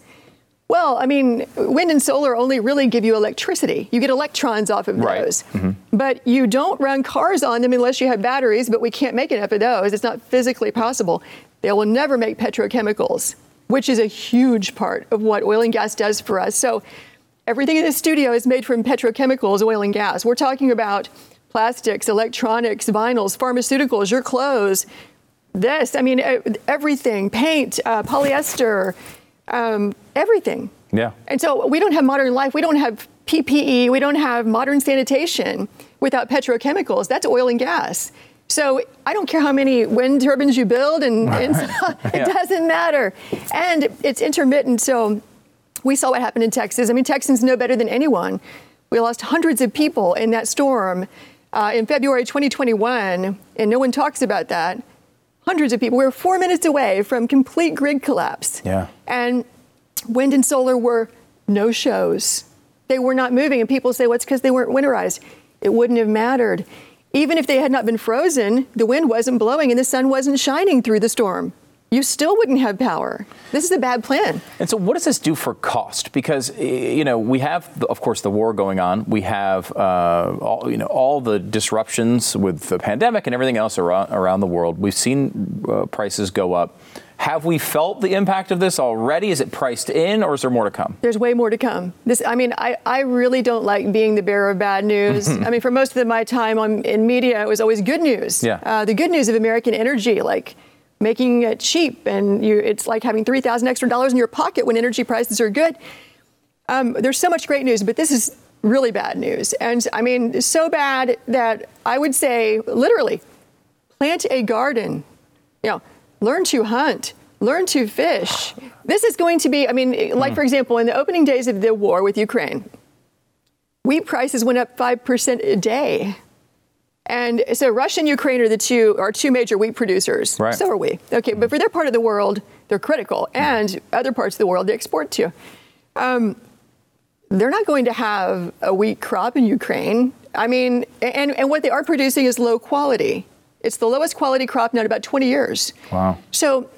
[SPEAKER 1] Well, I mean, wind and solar only really give you electricity. You get electrons off of
[SPEAKER 2] right.
[SPEAKER 1] those.
[SPEAKER 2] Mm-hmm.
[SPEAKER 1] But you don't run cars on them unless you have batteries, but we can't make enough of those. It's not physically possible. They will never make petrochemicals which is a huge part of what oil and gas does for us. So everything in this studio is made from petrochemicals, oil and gas. We're talking about plastics, electronics, vinyls, pharmaceuticals, your clothes. This, I mean, everything, paint, uh, polyester, um, everything.
[SPEAKER 2] Yeah.
[SPEAKER 1] And so we don't have modern life. We don't have PPE. We don't have modern sanitation without petrochemicals. That's oil and gas. So I don't care how many wind turbines you build, and, and it yeah. doesn't matter. And it's intermittent. So we saw what happened in Texas. I mean, Texans know better than anyone. We lost hundreds of people in that storm uh, in February 2021, and no one talks about that. Hundreds of people. We were four minutes away from complete grid collapse.
[SPEAKER 2] Yeah.
[SPEAKER 1] And wind and solar were no shows. They were not moving, and people say, "Well, it's because they weren't winterized." It wouldn't have mattered. Even if they had not been frozen, the wind wasn't blowing and the sun wasn't shining through the storm. You still wouldn't have power. This is a bad plan.
[SPEAKER 2] And so, what does this do for cost? Because you know we have, of course, the war going on. We have, uh, all, you know, all the disruptions with the pandemic and everything else around, around the world. We've seen uh, prices go up. Have we felt the impact of this already? Is it priced in, or is there more to come?
[SPEAKER 1] There's way more to come. This, I mean, I, I really don't like being the bearer of bad news. I mean, for most of my time on, in media, it was always good news.
[SPEAKER 2] Yeah. Uh,
[SPEAKER 1] the good news of American energy, like making it cheap, and you, it's like having 3,000 extra dollars in your pocket when energy prices are good. Um, there's so much great news, but this is really bad news. And I mean, so bad that I would say, literally, plant a garden. You know, learn to hunt, learn to fish. This is going to be, I mean, like, for example, in the opening days of the war with Ukraine, wheat prices went up 5% a day. And so Russia and Ukraine are the two are two major wheat producers.
[SPEAKER 2] Right.
[SPEAKER 1] So are we. Okay, but for their part of the world, they're critical, and other parts of the world they export to. Um, they're not going to have a wheat crop in Ukraine. I mean, and, and what they are producing is low quality. It's the lowest quality crop now in about 20 years.
[SPEAKER 2] Wow.
[SPEAKER 1] So,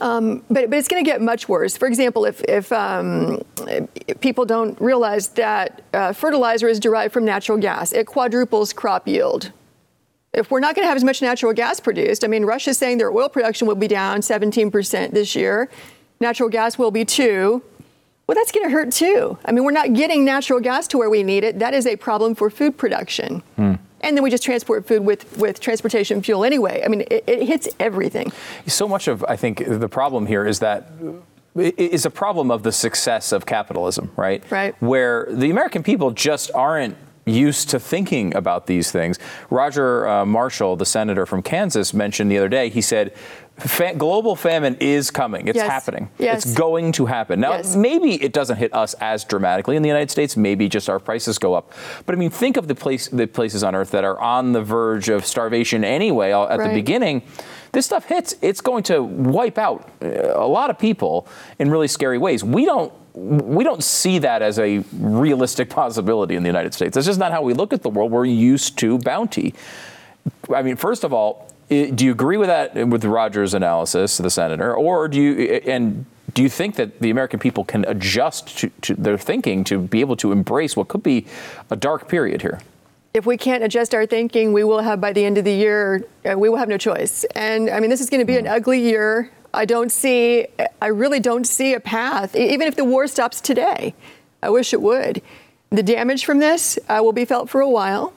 [SPEAKER 1] um, but, but it's going to get much worse. For example, if, if, um, if people don't realize that uh, fertilizer is derived from natural gas, it quadruples crop yield. If we're not going to have as much natural gas produced, I mean, Russia's saying their oil production will be down 17% this year. Natural gas will be too. Well, that's going to hurt too. I mean, we're not getting natural gas to where we need it. That is a problem for food production.
[SPEAKER 2] Hmm
[SPEAKER 1] and then we just transport food with, with transportation fuel anyway. I mean, it, it hits everything.
[SPEAKER 2] So much of, I think, the problem here is that is a problem of the success of capitalism, right?
[SPEAKER 1] Right.
[SPEAKER 2] Where the American people just aren't used to thinking about these things. Roger uh, Marshall, the senator from Kansas, mentioned the other day, he said, Fa- global famine is coming. It's
[SPEAKER 1] yes.
[SPEAKER 2] happening.
[SPEAKER 1] Yes.
[SPEAKER 2] It's going to happen. Now,
[SPEAKER 1] yes.
[SPEAKER 2] maybe it doesn't hit us as dramatically in the United States. Maybe just our prices go up. But I mean, think of the place, the places on Earth that are on the verge of starvation anyway at
[SPEAKER 1] right.
[SPEAKER 2] the beginning. This stuff hits. It's going to wipe out uh, a lot of people in really scary ways. We don't we don't see that as a realistic possibility in the United States. That's just not how we look at the world. We're used to bounty. I mean, first of all, do you agree with that with Rogers' analysis, the senator, or do you and do you think that the American people can adjust to, to, their thinking to be able to embrace what could be a dark period here?
[SPEAKER 1] If we can't adjust our thinking, we will have by the end of the year, uh, we will have no choice. And I mean, this is going to be mm. an ugly year. I don't see, I really don't see a path, even if the war stops today. I wish it would. The damage from this uh, will be felt for a while.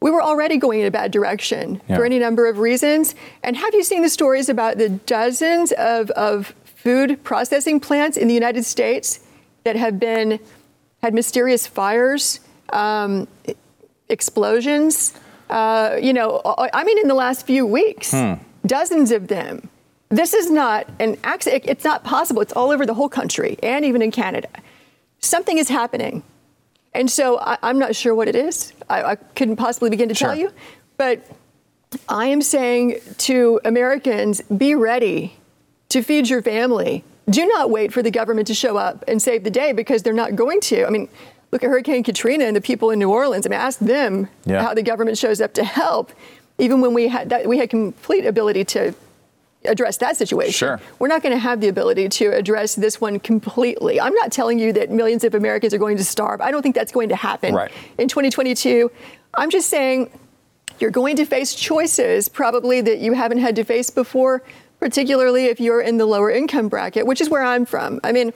[SPEAKER 1] We were already going in a bad direction
[SPEAKER 2] Yeah.
[SPEAKER 1] for any number of reasons. And have you seen the stories about the dozens of, of food processing plants in the United States that have been had mysterious fires, um, explosions? Uh, you know, I I mean, in the last few weeks, dozens of them. This is not an accident. It's not possible. It's all over the whole country and even in Canada. Something is happening. And so I, I'm not sure what it is. I, I couldn't possibly begin to tell you. But I am saying to Americans be ready to feed your family. Do not wait for the government to show up and save the day because they're not going to. I mean, look at Hurricane Katrina and the people in New Orleans. I mean, ask them
[SPEAKER 2] Yeah.
[SPEAKER 1] how the government shows up to help, even when we had that, we had complete ability to address that situation.
[SPEAKER 2] Sure.
[SPEAKER 1] We're not going to have the ability to address this one completely. I'm not telling you that millions of Americans are going to starve. I don't think that's going to happen
[SPEAKER 2] Right.
[SPEAKER 1] in 2022. I'm just saying you're going to face choices probably that you haven't had to face before, particularly if you're in the lower income bracket, which is where I'm from. I mean,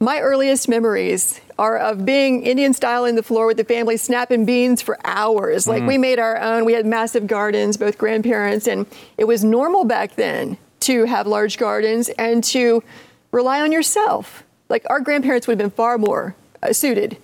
[SPEAKER 1] my earliest memories are of being Indian style in the floor with the family, snapping beans for hours. Like we made our own. We had massive gardens, both grandparents, and it was normal back then to have large gardens and to rely on yourself. Like our grandparents would have been far more uh, suited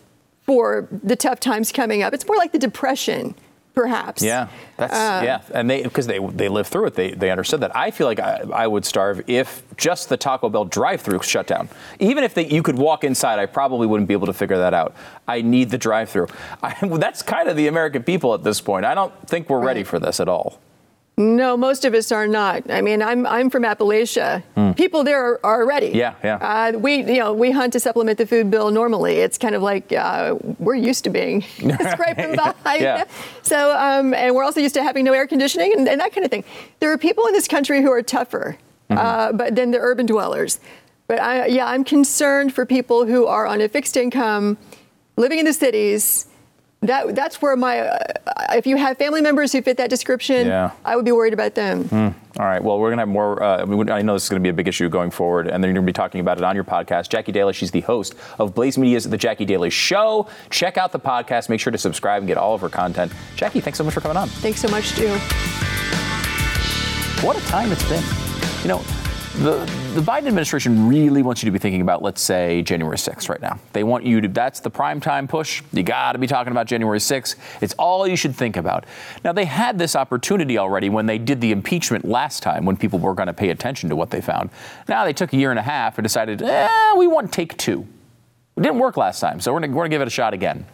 [SPEAKER 1] for the tough times coming up. It's more like the depression, perhaps.
[SPEAKER 2] Yeah, that's
[SPEAKER 1] Uh,
[SPEAKER 2] yeah, and they because they they lived through it. They they understood that. I feel like I, I would starve if just the Taco Bell drive-through shut down. Even if they, you could walk inside, I probably wouldn't be able to figure that out. I need the drive-through. I, that's kind of the American people at this point. I don't think we're ready for this at all.
[SPEAKER 1] No, most of us are not. I mean, I'm I'm from Appalachia. People there are, are ready.
[SPEAKER 2] Yeah, yeah.
[SPEAKER 1] Uh, we you know we hunt to supplement the food bill normally. It's kind of like uh, we're used to being scraping by.
[SPEAKER 2] Yeah.
[SPEAKER 1] So um, and we're also used to having no air conditioning and, and that kind of thing. There are people in this country who are tougher,
[SPEAKER 2] Mm-hmm.
[SPEAKER 1] uh, but than the urban dwellers. But I, yeah, I'm concerned for people who are on a fixed income, living in the cities. That that's where my uh, if you have family members who fit that description,
[SPEAKER 2] Yeah.
[SPEAKER 1] I would be worried about them.
[SPEAKER 2] All right. Well, we're going to have more. Uh, I know this is going to be a big issue going forward, and then you're going to be talking about it on your podcast. Jackie Daly, she's the host of Blaze Media's The Jackie Daly Show. Check out the podcast. Make sure to subscribe and get all of her content. Jackie, thanks so much for coming on.
[SPEAKER 1] Thanks so much, too.
[SPEAKER 2] What a time it's been. You know, the, the Biden administration really wants you to be thinking about, let's say, January 6th right now. They want you to, that's the prime time push. You got to be talking about January 6th. It's all you should think about. Now, they had this opportunity already when they did the impeachment last time, when people were going to pay attention to what they found. Now they took a year and a half and decided, eh, we want take two. It didn't work last time, so we're going to give it a shot again.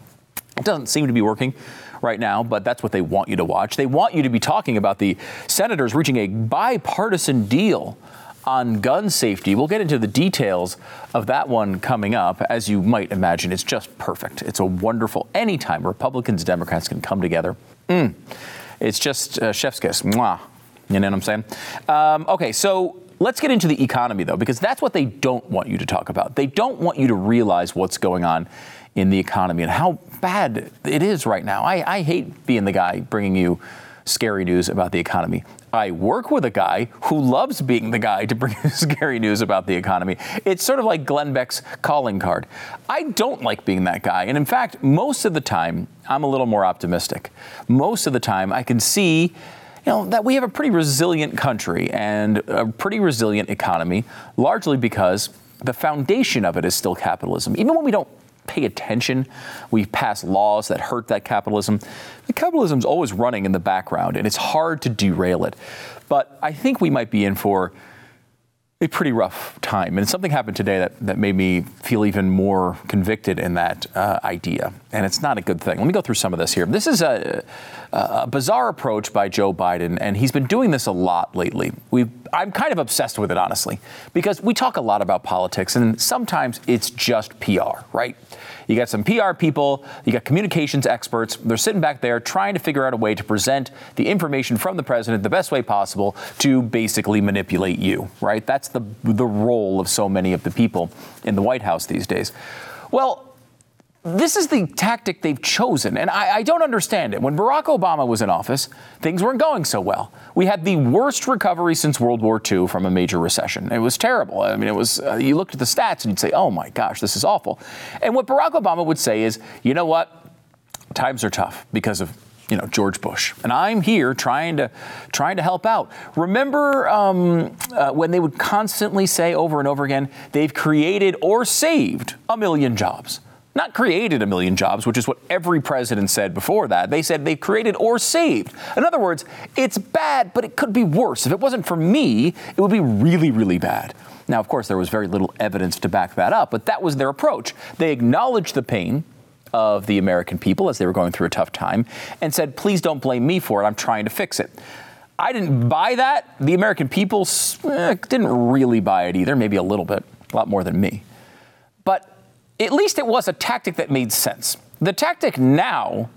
[SPEAKER 2] It doesn't seem to be working right now, but that's what they want you to watch. They want you to be talking about the senators reaching a bipartisan deal on gun safety. We'll get into the details of that one coming up. As you might imagine, it's just perfect. It's a wonderful, anytime Republicans, and Democrats can come together. Mm. It's just uh, chef's kiss. Mwah. You know what I'm saying? Um, okay, so let's get into the economy, though, because that's what they don't want you to talk about. They don't want you to realize what's going on in the economy and how bad it is right now. I, I hate being the guy bringing you scary news about the economy. I work with a guy who loves being the guy to bring scary news about the economy. It's sort of like Glenn Beck's calling card. I don't like being that guy. And in fact, most of the time, I'm a little more optimistic. Most of the time, I can see you know, that we have a pretty resilient country and a pretty resilient economy, largely because the foundation of it is still capitalism. Even when we don't pay attention, we pass laws that hurt that capitalism. The capitalism's always running in the background, and it's hard to derail it. But I think we might be in for a pretty rough time. And something happened today that, that made me feel even more convicted in that uh, idea. And it's not a good thing. Let me go through some of this here. This is a, a bizarre approach by Joe Biden, and he's been doing this a lot lately. we I'm kind of obsessed with it, honestly, because we talk a lot about politics, and sometimes it's just PR, right? You got some PR people, you got communications experts. They're sitting back there trying to figure out a way to present the information from the president the best way possible to basically manipulate you, right? That's the the role of so many of the people in the White House these days. Well, this is the tactic they've chosen, and I, I, don't understand it. When Barack Obama was in office, things weren't going so well. We had the worst recovery since World War II from a major recession. It was terrible. I mean, it was. Uh, you looked at the stats and you'd say, "Oh my gosh, this is awful." And what Barack Obama would say is, "You know what? Times are tough because of you know George Bush, and I'm here trying to trying to help out. Remember um, uh, when they would constantly say over and over again, they've created or saved a million jobs. Not created a million jobs, which is what every president said before that. They said they've created or saved. In other words, it's bad, but it could be worse. If it wasn't for me, it would be really, really bad. Now, of course, there was very little evidence to back that up, but that was their approach. They acknowledged the pain of the American people as they were going through a tough time and said, please don't blame me for it. I'm trying to fix it. I didn't buy that. The American people eh, didn't really buy it either, maybe a little bit, a lot more than me. But at least it was a tactic that made sense. The tactic now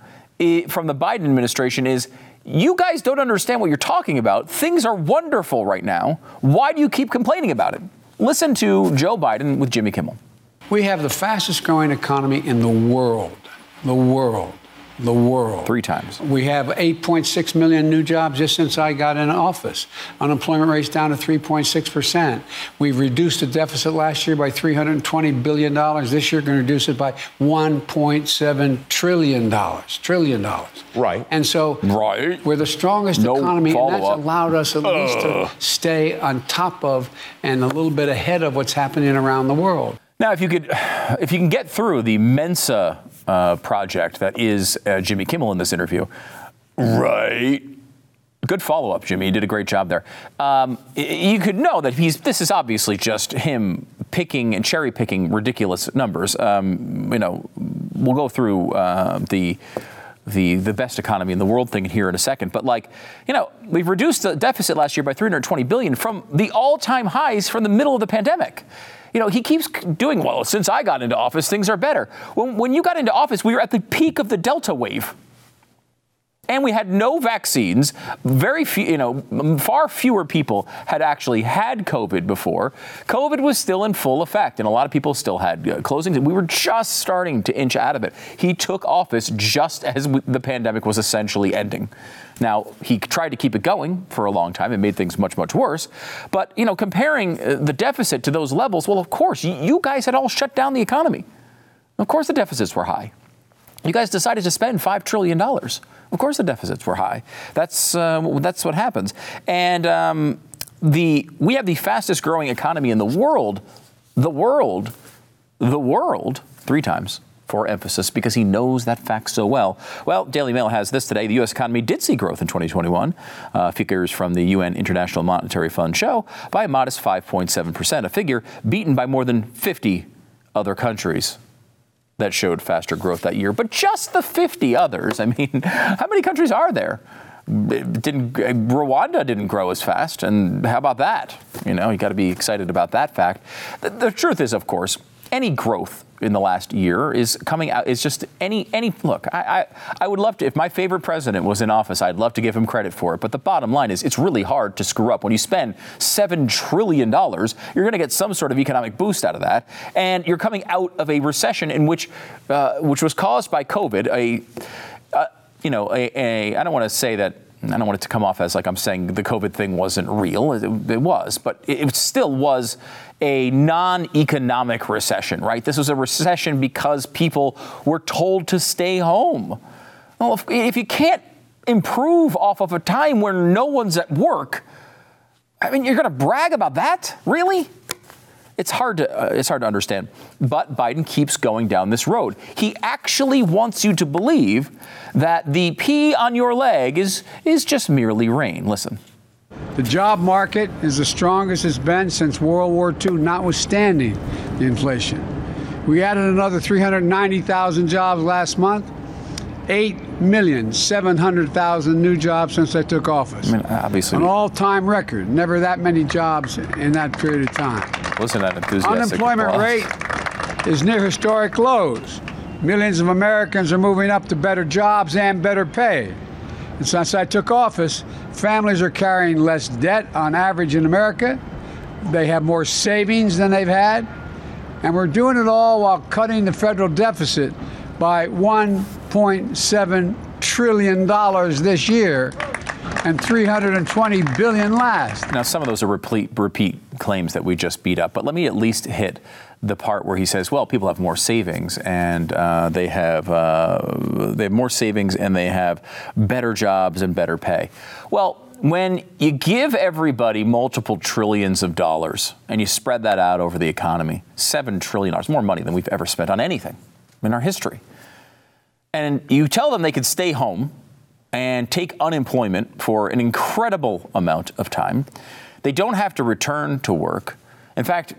[SPEAKER 2] from the Biden administration is you guys don't understand what you're talking about. Things are wonderful right now. Why do you keep complaining about it? Listen to Joe Biden with Jimmy Kimmel.
[SPEAKER 3] We have the fastest growing economy in the world. The world the world.
[SPEAKER 2] Three times.
[SPEAKER 3] We have 8.6 million new jobs just since I got in office. Unemployment rate's down to 3.6%. We've reduced the deficit last year by $320 billion. This year, going to reduce it by $1.7 trillion. Trillion dollars.
[SPEAKER 2] Right.
[SPEAKER 3] And so
[SPEAKER 2] right.
[SPEAKER 3] we're the strongest no economy, and that's allowed us at least to stay on top of and a little bit ahead of what's happening around the world.
[SPEAKER 2] Now, if you could, if you can get through the Mensa uh, project that is uh, Jimmy Kimmel in this interview. Right. Good follow up, Jimmy. You did a great job there. Um, you could know that he's. This is obviously just him picking and cherry picking ridiculous numbers. Um, you know, we'll go through uh, the the the best economy in the world thing here in a second. But like, you know, we've reduced the deficit last year by 320 billion from the all-time highs from the middle of the pandemic you know, he keeps doing well. Since I got into office, things are better. When, when you got into office, we were at the peak of the Delta wave. And we had no vaccines. Very few, you know, far fewer people had actually had COVID before. COVID was still in full effect, and a lot of people still had uh, closings. We were just starting to inch out of it. He took office just as the pandemic was essentially ending. Now, he tried to keep it going for a long time and made things much, much worse. But, you know, comparing uh, the deficit to those levels, well, of course, you guys had all shut down the economy. Of course, the deficits were high. You guys decided to spend $5 trillion. Of course, the deficits were high. That's, uh, that's what happens. And um, the, we have the fastest growing economy in the world, the world, the world, three times for emphasis because he knows that fact so well. Well, Daily Mail has this today. The U.S. economy did see growth in 2021. Uh, figures from the UN International Monetary Fund show by a modest 5.7%, a figure beaten by more than 50 other countries that showed faster growth that year. But just the 50 others. I mean, how many countries are there? didn't Rwanda didn't grow as fast, and how about that? You know, you got to be excited about that fact. The, the truth is, of course, any growth in the last year is coming out is just any any look I, I, I would love to if my favorite president was in office I'd love to give him credit for it. But the bottom line is it's really hard to screw up. When you spend seven trillion dollars you're going to get some sort of economic boost out of that. And you're coming out of a recession in which uh, which was caused by COVID a uh, you know a, a I don't want to say that I don't want it to come off as like I'm saying the COVID thing wasn't real. It, it was, but it still was a non economic recession, right? This was a recession because people were told to stay home. Well, if, if you can't improve off of a time where no one's at work, I mean, you're going to brag about that? Really? It's hard to uh, it's hard to understand. But Biden keeps going down this road. He actually wants you to believe that the pee on your leg is is just merely rain. Listen.
[SPEAKER 3] The job market is the strongest it's been since World War II, notwithstanding the inflation. We added another 390,000 jobs last month. 8,700,000 new jobs since I took office.
[SPEAKER 2] I mean, obviously.
[SPEAKER 3] An all time record. Never that many jobs in that period of time.
[SPEAKER 2] Listen to that enthusiastic
[SPEAKER 3] Unemployment
[SPEAKER 2] applause.
[SPEAKER 3] rate is near historic lows. Millions of Americans are moving up to better jobs and better pay. And since I took office, families are carrying less debt on average in America. They have more savings than they've had. And we're doing it all while cutting the federal deficit by 1.7 trillion dollars this year and 320 billion last.
[SPEAKER 2] Now, some of those are repeat, repeat claims that we just beat up, but let me at least hit the part where he says, "Well, people have more savings and uh, they have uh, they have more savings and they have better jobs and better pay." Well, when you give everybody multiple trillions of dollars and you spread that out over the economy, seven trillion dollars, more money than we've ever spent on anything in our history, and you tell them they could stay home and take unemployment for an incredible amount of time. They don't have to return to work. In fact,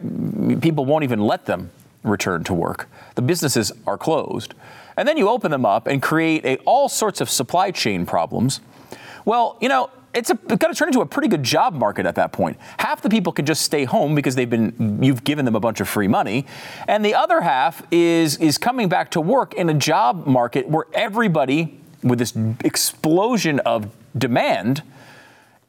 [SPEAKER 2] people won't even let them return to work. The businesses are closed. And then you open them up and create a, all sorts of supply chain problems. Well, you know, it's, a, it's going to turn into a pretty good job market at that point. Half the people can just stay home because they've been you've given them a bunch of free money, and the other half is is coming back to work in a job market where everybody with this explosion of demand,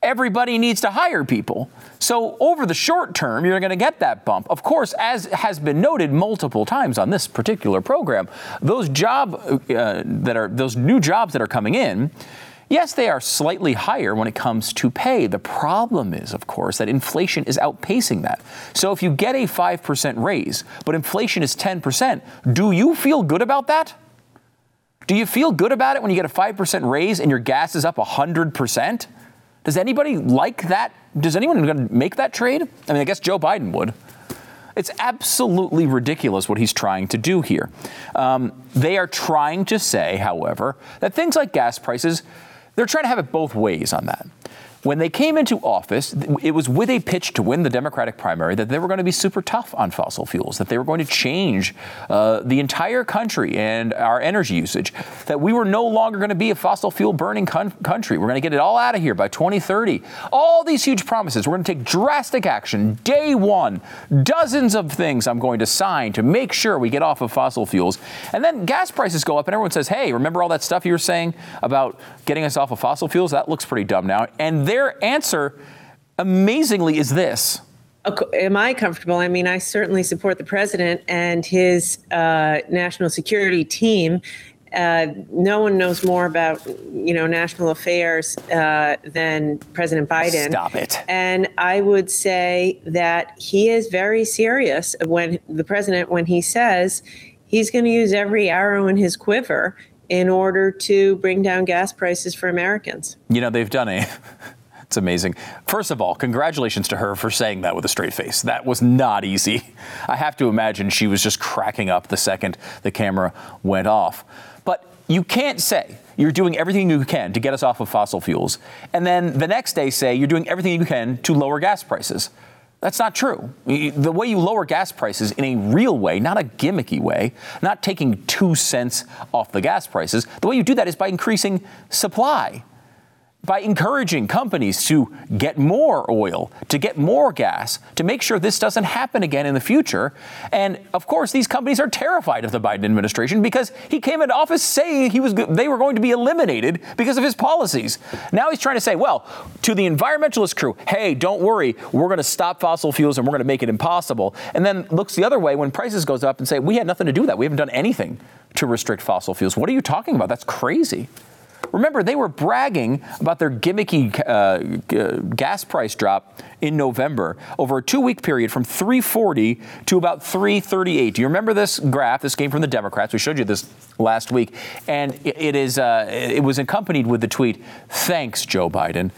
[SPEAKER 2] everybody needs to hire people. So, over the short term, you're going to get that bump. Of course, as has been noted multiple times on this particular program, those job uh, that are those new jobs that are coming in, yes, they are slightly higher when it comes to pay. The problem is, of course, that inflation is outpacing that. So, if you get a 5% raise, but inflation is 10%, do you feel good about that? Do you feel good about it when you get a 5% raise and your gas is up 100%? Does anybody like that? Does anyone going to make that trade? I mean, I guess Joe Biden would. It's absolutely ridiculous what he's trying to do here. Um, they are trying to say, however, that things like gas prices, they're trying to have it both ways on that. When they came into office, it was with a pitch to win the Democratic primary that they were going to be super tough on fossil fuels, that they were going to change uh, the entire country and our energy usage, that we were no longer going to be a fossil fuel burning con- country. We're going to get it all out of here by 2030. All these huge promises. We're going to take drastic action day one. Dozens of things I'm going to sign to make sure we get off of fossil fuels. And then gas prices go up, and everyone says, hey, remember all that stuff you were saying about getting us off of fossil fuels? That looks pretty dumb now. And their answer, amazingly, is this.
[SPEAKER 4] Am I comfortable? I mean, I certainly support the president and his uh, national security team. Uh, no one knows more about, you know, national affairs uh, than President Biden.
[SPEAKER 2] Stop it.
[SPEAKER 4] And I would say that he is very serious when the president, when he says he's going to use every arrow in his quiver in order to bring down gas prices for Americans.
[SPEAKER 2] You know, they've done a Amazing. First of all, congratulations to her for saying that with a straight face. That was not easy. I have to imagine she was just cracking up the second the camera went off. But you can't say you're doing everything you can to get us off of fossil fuels, and then the next day say you're doing everything you can to lower gas prices. That's not true. The way you lower gas prices in a real way, not a gimmicky way, not taking two cents off the gas prices, the way you do that is by increasing supply by encouraging companies to get more oil, to get more gas, to make sure this doesn't happen again in the future. And of course, these companies are terrified of the Biden administration because he came into office saying he was they were going to be eliminated because of his policies. Now he's trying to say, well, to the environmentalist crew, hey, don't worry, we're going to stop fossil fuels and we're going to make it impossible. And then looks the other way when prices goes up and say, we had nothing to do with that. We haven't done anything to restrict fossil fuels. What are you talking about? That's crazy. Remember, they were bragging about their gimmicky uh, gas price drop in November over a two week period from 340 to about 338. Do you remember this graph? This came from the Democrats. We showed you this last week. And it, is, uh, it was accompanied with the tweet Thanks, Joe Biden.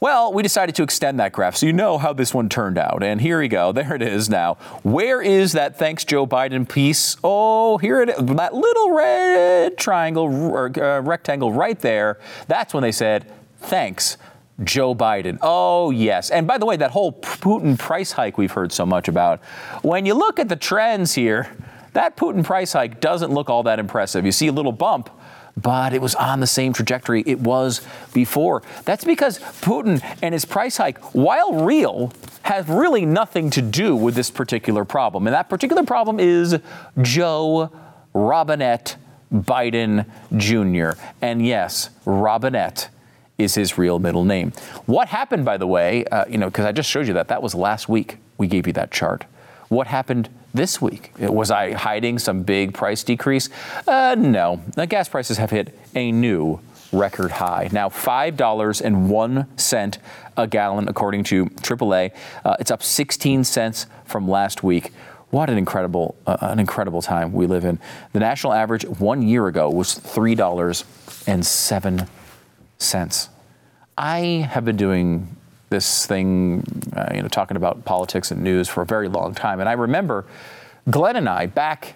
[SPEAKER 2] Well, we decided to extend that graph so you know how this one turned out. And here we go. There it is now. Where is that thanks Joe Biden piece? Oh, here it is. That little red triangle or uh, rectangle right there. That's when they said thanks. Joe Biden. Oh, yes. And by the way, that whole Putin price hike we've heard so much about, when you look at the trends here, that Putin price hike doesn't look all that impressive. You see a little bump, but it was on the same trajectory it was before. That's because Putin and his price hike, while real, have really nothing to do with this particular problem. And that particular problem is Joe Robinette Biden Jr. And yes, Robinette is his real middle name. What happened, by the way, uh, you know, because I just showed you that, that was last week we gave you that chart. What happened this week. Was I hiding some big price decrease? Uh, no. The gas prices have hit a new record high. Now, $5.01 a gallon, according to AAA. Uh, it's up 16 cents from last week. What an incredible, uh, an incredible time we live in. The national average one year ago was $3.07. I have been doing this thing, uh, you know, talking about politics and news for a very long time. And I remember Glenn and I, back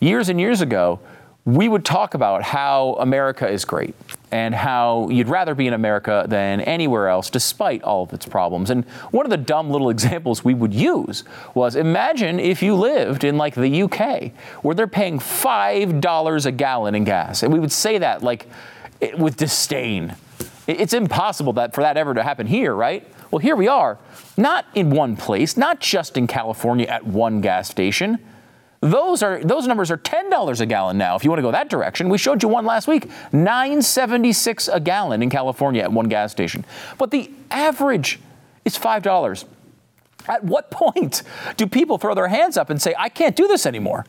[SPEAKER 2] years and years ago, we would talk about how America is great and how you'd rather be in America than anywhere else, despite all of its problems. And one of the dumb little examples we would use was imagine if you lived in like the UK, where they're paying $5 a gallon in gas. And we would say that like with disdain. It's impossible that for that ever to happen here, right? Well, here we are, not in one place, not just in California at one gas station. Those are those numbers are ten dollars a gallon now. If you want to go that direction, we showed you one last week, nine seventy six a gallon in California at one gas station. But the average is five dollars. At what point do people throw their hands up and say, "I can't do this anymore"?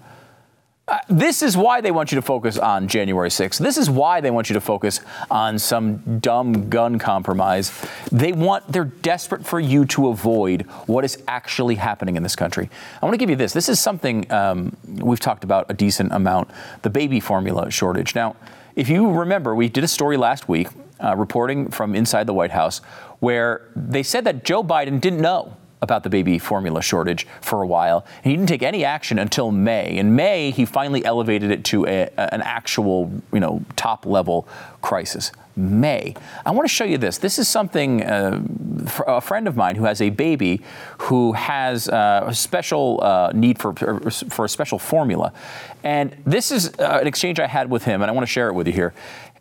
[SPEAKER 2] Uh, this is why they want you to focus on January 6th. This is why they want you to focus on some dumb gun compromise. They want, they're desperate for you to avoid what is actually happening in this country. I want to give you this. This is something um, we've talked about a decent amount the baby formula shortage. Now, if you remember, we did a story last week uh, reporting from inside the White House where they said that Joe Biden didn't know about the baby formula shortage for a while. He didn't take any action until May. In May, he finally elevated it to a, an actual, you know, top level crisis. May. I want to show you this. This is something uh, a friend of mine who has a baby who has uh, a special uh, need for, for a special formula. And this is uh, an exchange I had with him, and I want to share it with you here.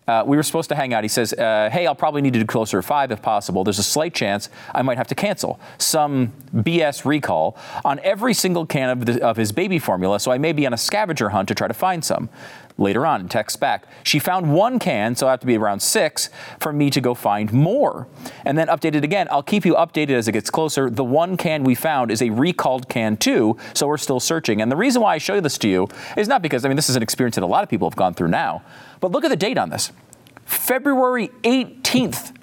[SPEAKER 2] Uh, we were supposed to hang out. He says, uh, Hey, I'll probably need to do closer to five if possible. There's a slight chance I might have to cancel some BS recall on every single can of, the, of his baby formula, so I may be on a scavenger hunt to try to find some. Later on, text back, she found one can, so I have to be around six for me to go find more. And then updated again, I'll keep you updated as it gets closer. The one can we found is a recalled can too, so we're still searching. And the reason why I show this to you is not because, I mean, this is an experience that a lot of people have gone through now, but look at the date on this February 18th.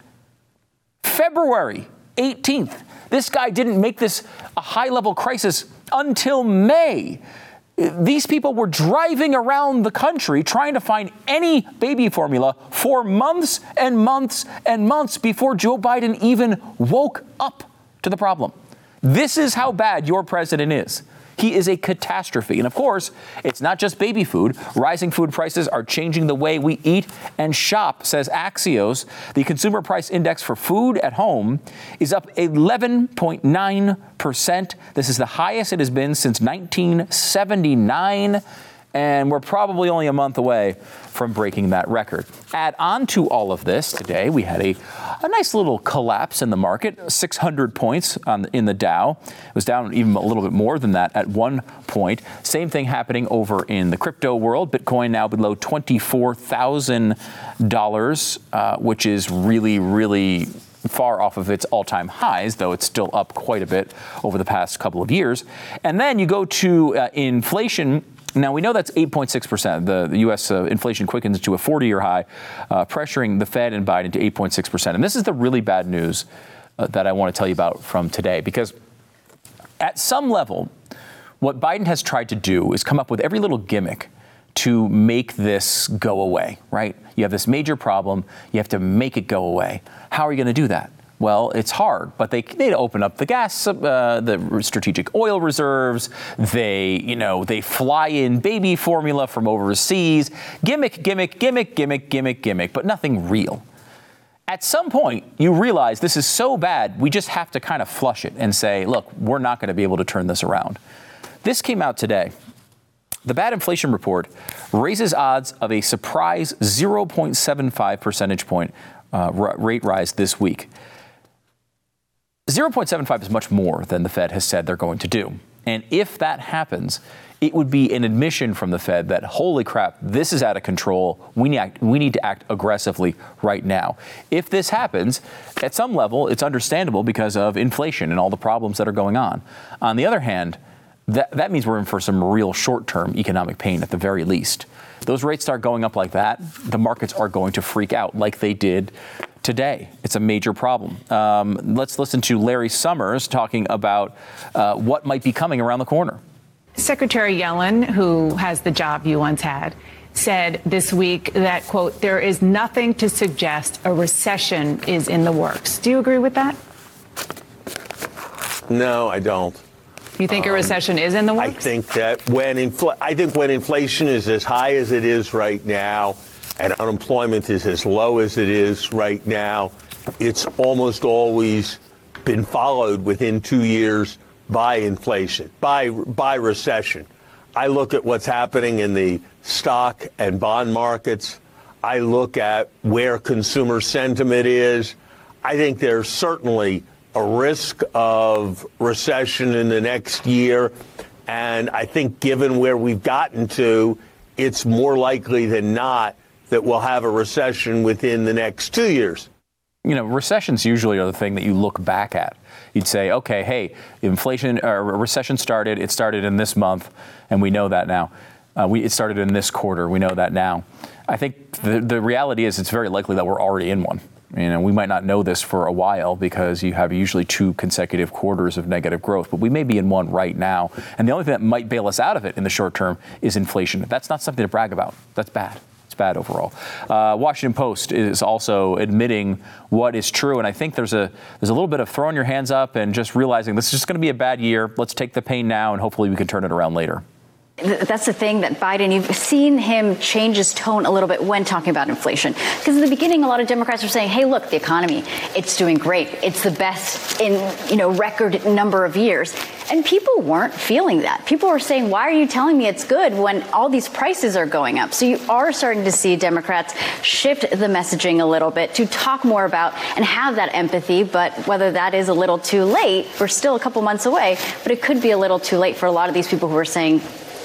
[SPEAKER 2] February 18th. This guy didn't make this a high level crisis until May. These people were driving around the country trying to find any baby formula for months and months and months before Joe Biden even woke up to the problem. This is how bad your president is. He is a catastrophe. And of course, it's not just baby food. Rising food prices are changing the way we eat and shop, says Axios. The consumer price index for food at home is up 11.9%. This is the highest it has been since 1979 and we're probably only a month away from breaking that record. Add on to all of this, today we had a, a nice little collapse in the market, 600 points on, in the Dow. It was down even a little bit more than that at one point. Same thing happening over in the crypto world. Bitcoin now below $24,000, uh, which is really, really far off of its all time highs, though it's still up quite a bit over the past couple of years. And then you go to uh, inflation now, we know that's 8.6%. The, the U.S. Uh, inflation quickens to a 40 year high, uh, pressuring the Fed and Biden to 8.6%. And this is the really bad news uh, that I want to tell you about from today, because at some level, what Biden has tried to do is come up with every little gimmick to make this go away, right? You have this major problem, you have to make it go away. How are you going to do that? Well, it's hard, but they they open up the gas, uh, the strategic oil reserves. They, you know, they fly in baby formula from overseas. Gimmick, gimmick, gimmick, gimmick, gimmick, gimmick, but nothing real. At some point, you realize this is so bad, we just have to kind of flush it and say, look, we're not going to be able to turn this around. This came out today. The bad inflation report raises odds of a surprise 0.75 percentage point uh, rate rise this week. 0.75 is much more than the Fed has said they're going to do. And if that happens, it would be an admission from the Fed that, holy crap, this is out of control. We need, act, we need to act aggressively right now. If this happens, at some level, it's understandable because of inflation and all the problems that are going on. On the other hand, that, that means we're in for some real short term economic pain at the very least. Those rates start going up like that, the markets are going to freak out like they did today. It's a major problem. Um, let's listen to Larry Summers talking about uh, what might be coming around the corner.
[SPEAKER 5] Secretary Yellen, who has the job you once had, said this week that, quote, there is nothing to suggest a recession is in the works. Do you agree with that?
[SPEAKER 6] No, I don't.
[SPEAKER 5] You think um, a recession is in the works?
[SPEAKER 6] I think that when infl- I think when inflation is as high as it is right now, and unemployment is as low as it is right now, it's almost always been followed within two years by inflation, by by recession. I look at what's happening in the stock and bond markets. I look at where consumer sentiment is. I think there's certainly a risk of recession in the next year. And I think given where we've gotten to, it's more likely than not that we'll have a recession within the next two years.
[SPEAKER 2] You know, recessions usually are the thing that you look back at. You'd say, okay, hey, inflation or recession started, it started in this month, and we know that now. Uh, we, it started in this quarter, we know that now. I think the, the reality is it's very likely that we're already in one. You know, we might not know this for a while because you have usually two consecutive quarters of negative growth, but we may be in one right now. And the only thing that might bail us out of it in the short term is inflation. That's not something to brag about. That's bad. It's bad overall. Uh, Washington Post is also admitting what is true, and I think there's a there's a little bit of throwing your hands up and just realizing this is just going to be a bad year. Let's take the pain now, and hopefully we can turn it around later.
[SPEAKER 7] That's the thing that Biden, you've seen him change his tone a little bit when talking about inflation. Because in the beginning, a lot of Democrats were saying, hey, look, the economy, it's doing great. It's the best in, you know, record number of years. And people weren't feeling that. People were saying, why are you telling me it's good when all these prices are going up? So you are starting to see Democrats shift the messaging a little bit to talk more about and have that empathy. But whether that is a little too late, we're still a couple months away, but it could be a little too late for a lot of these people who are saying,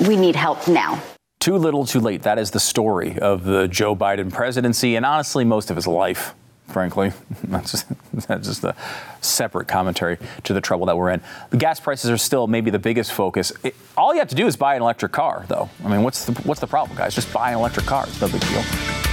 [SPEAKER 7] we need help now.
[SPEAKER 2] Too little, too late. That is the story of the Joe Biden presidency and honestly, most of his life, frankly. That's just, that's just a separate commentary to the trouble that we're in. The gas prices are still maybe the biggest focus. It, all you have to do is buy an electric car, though. I mean, what's the, what's the problem, guys? Just buy an electric car. It's no big deal.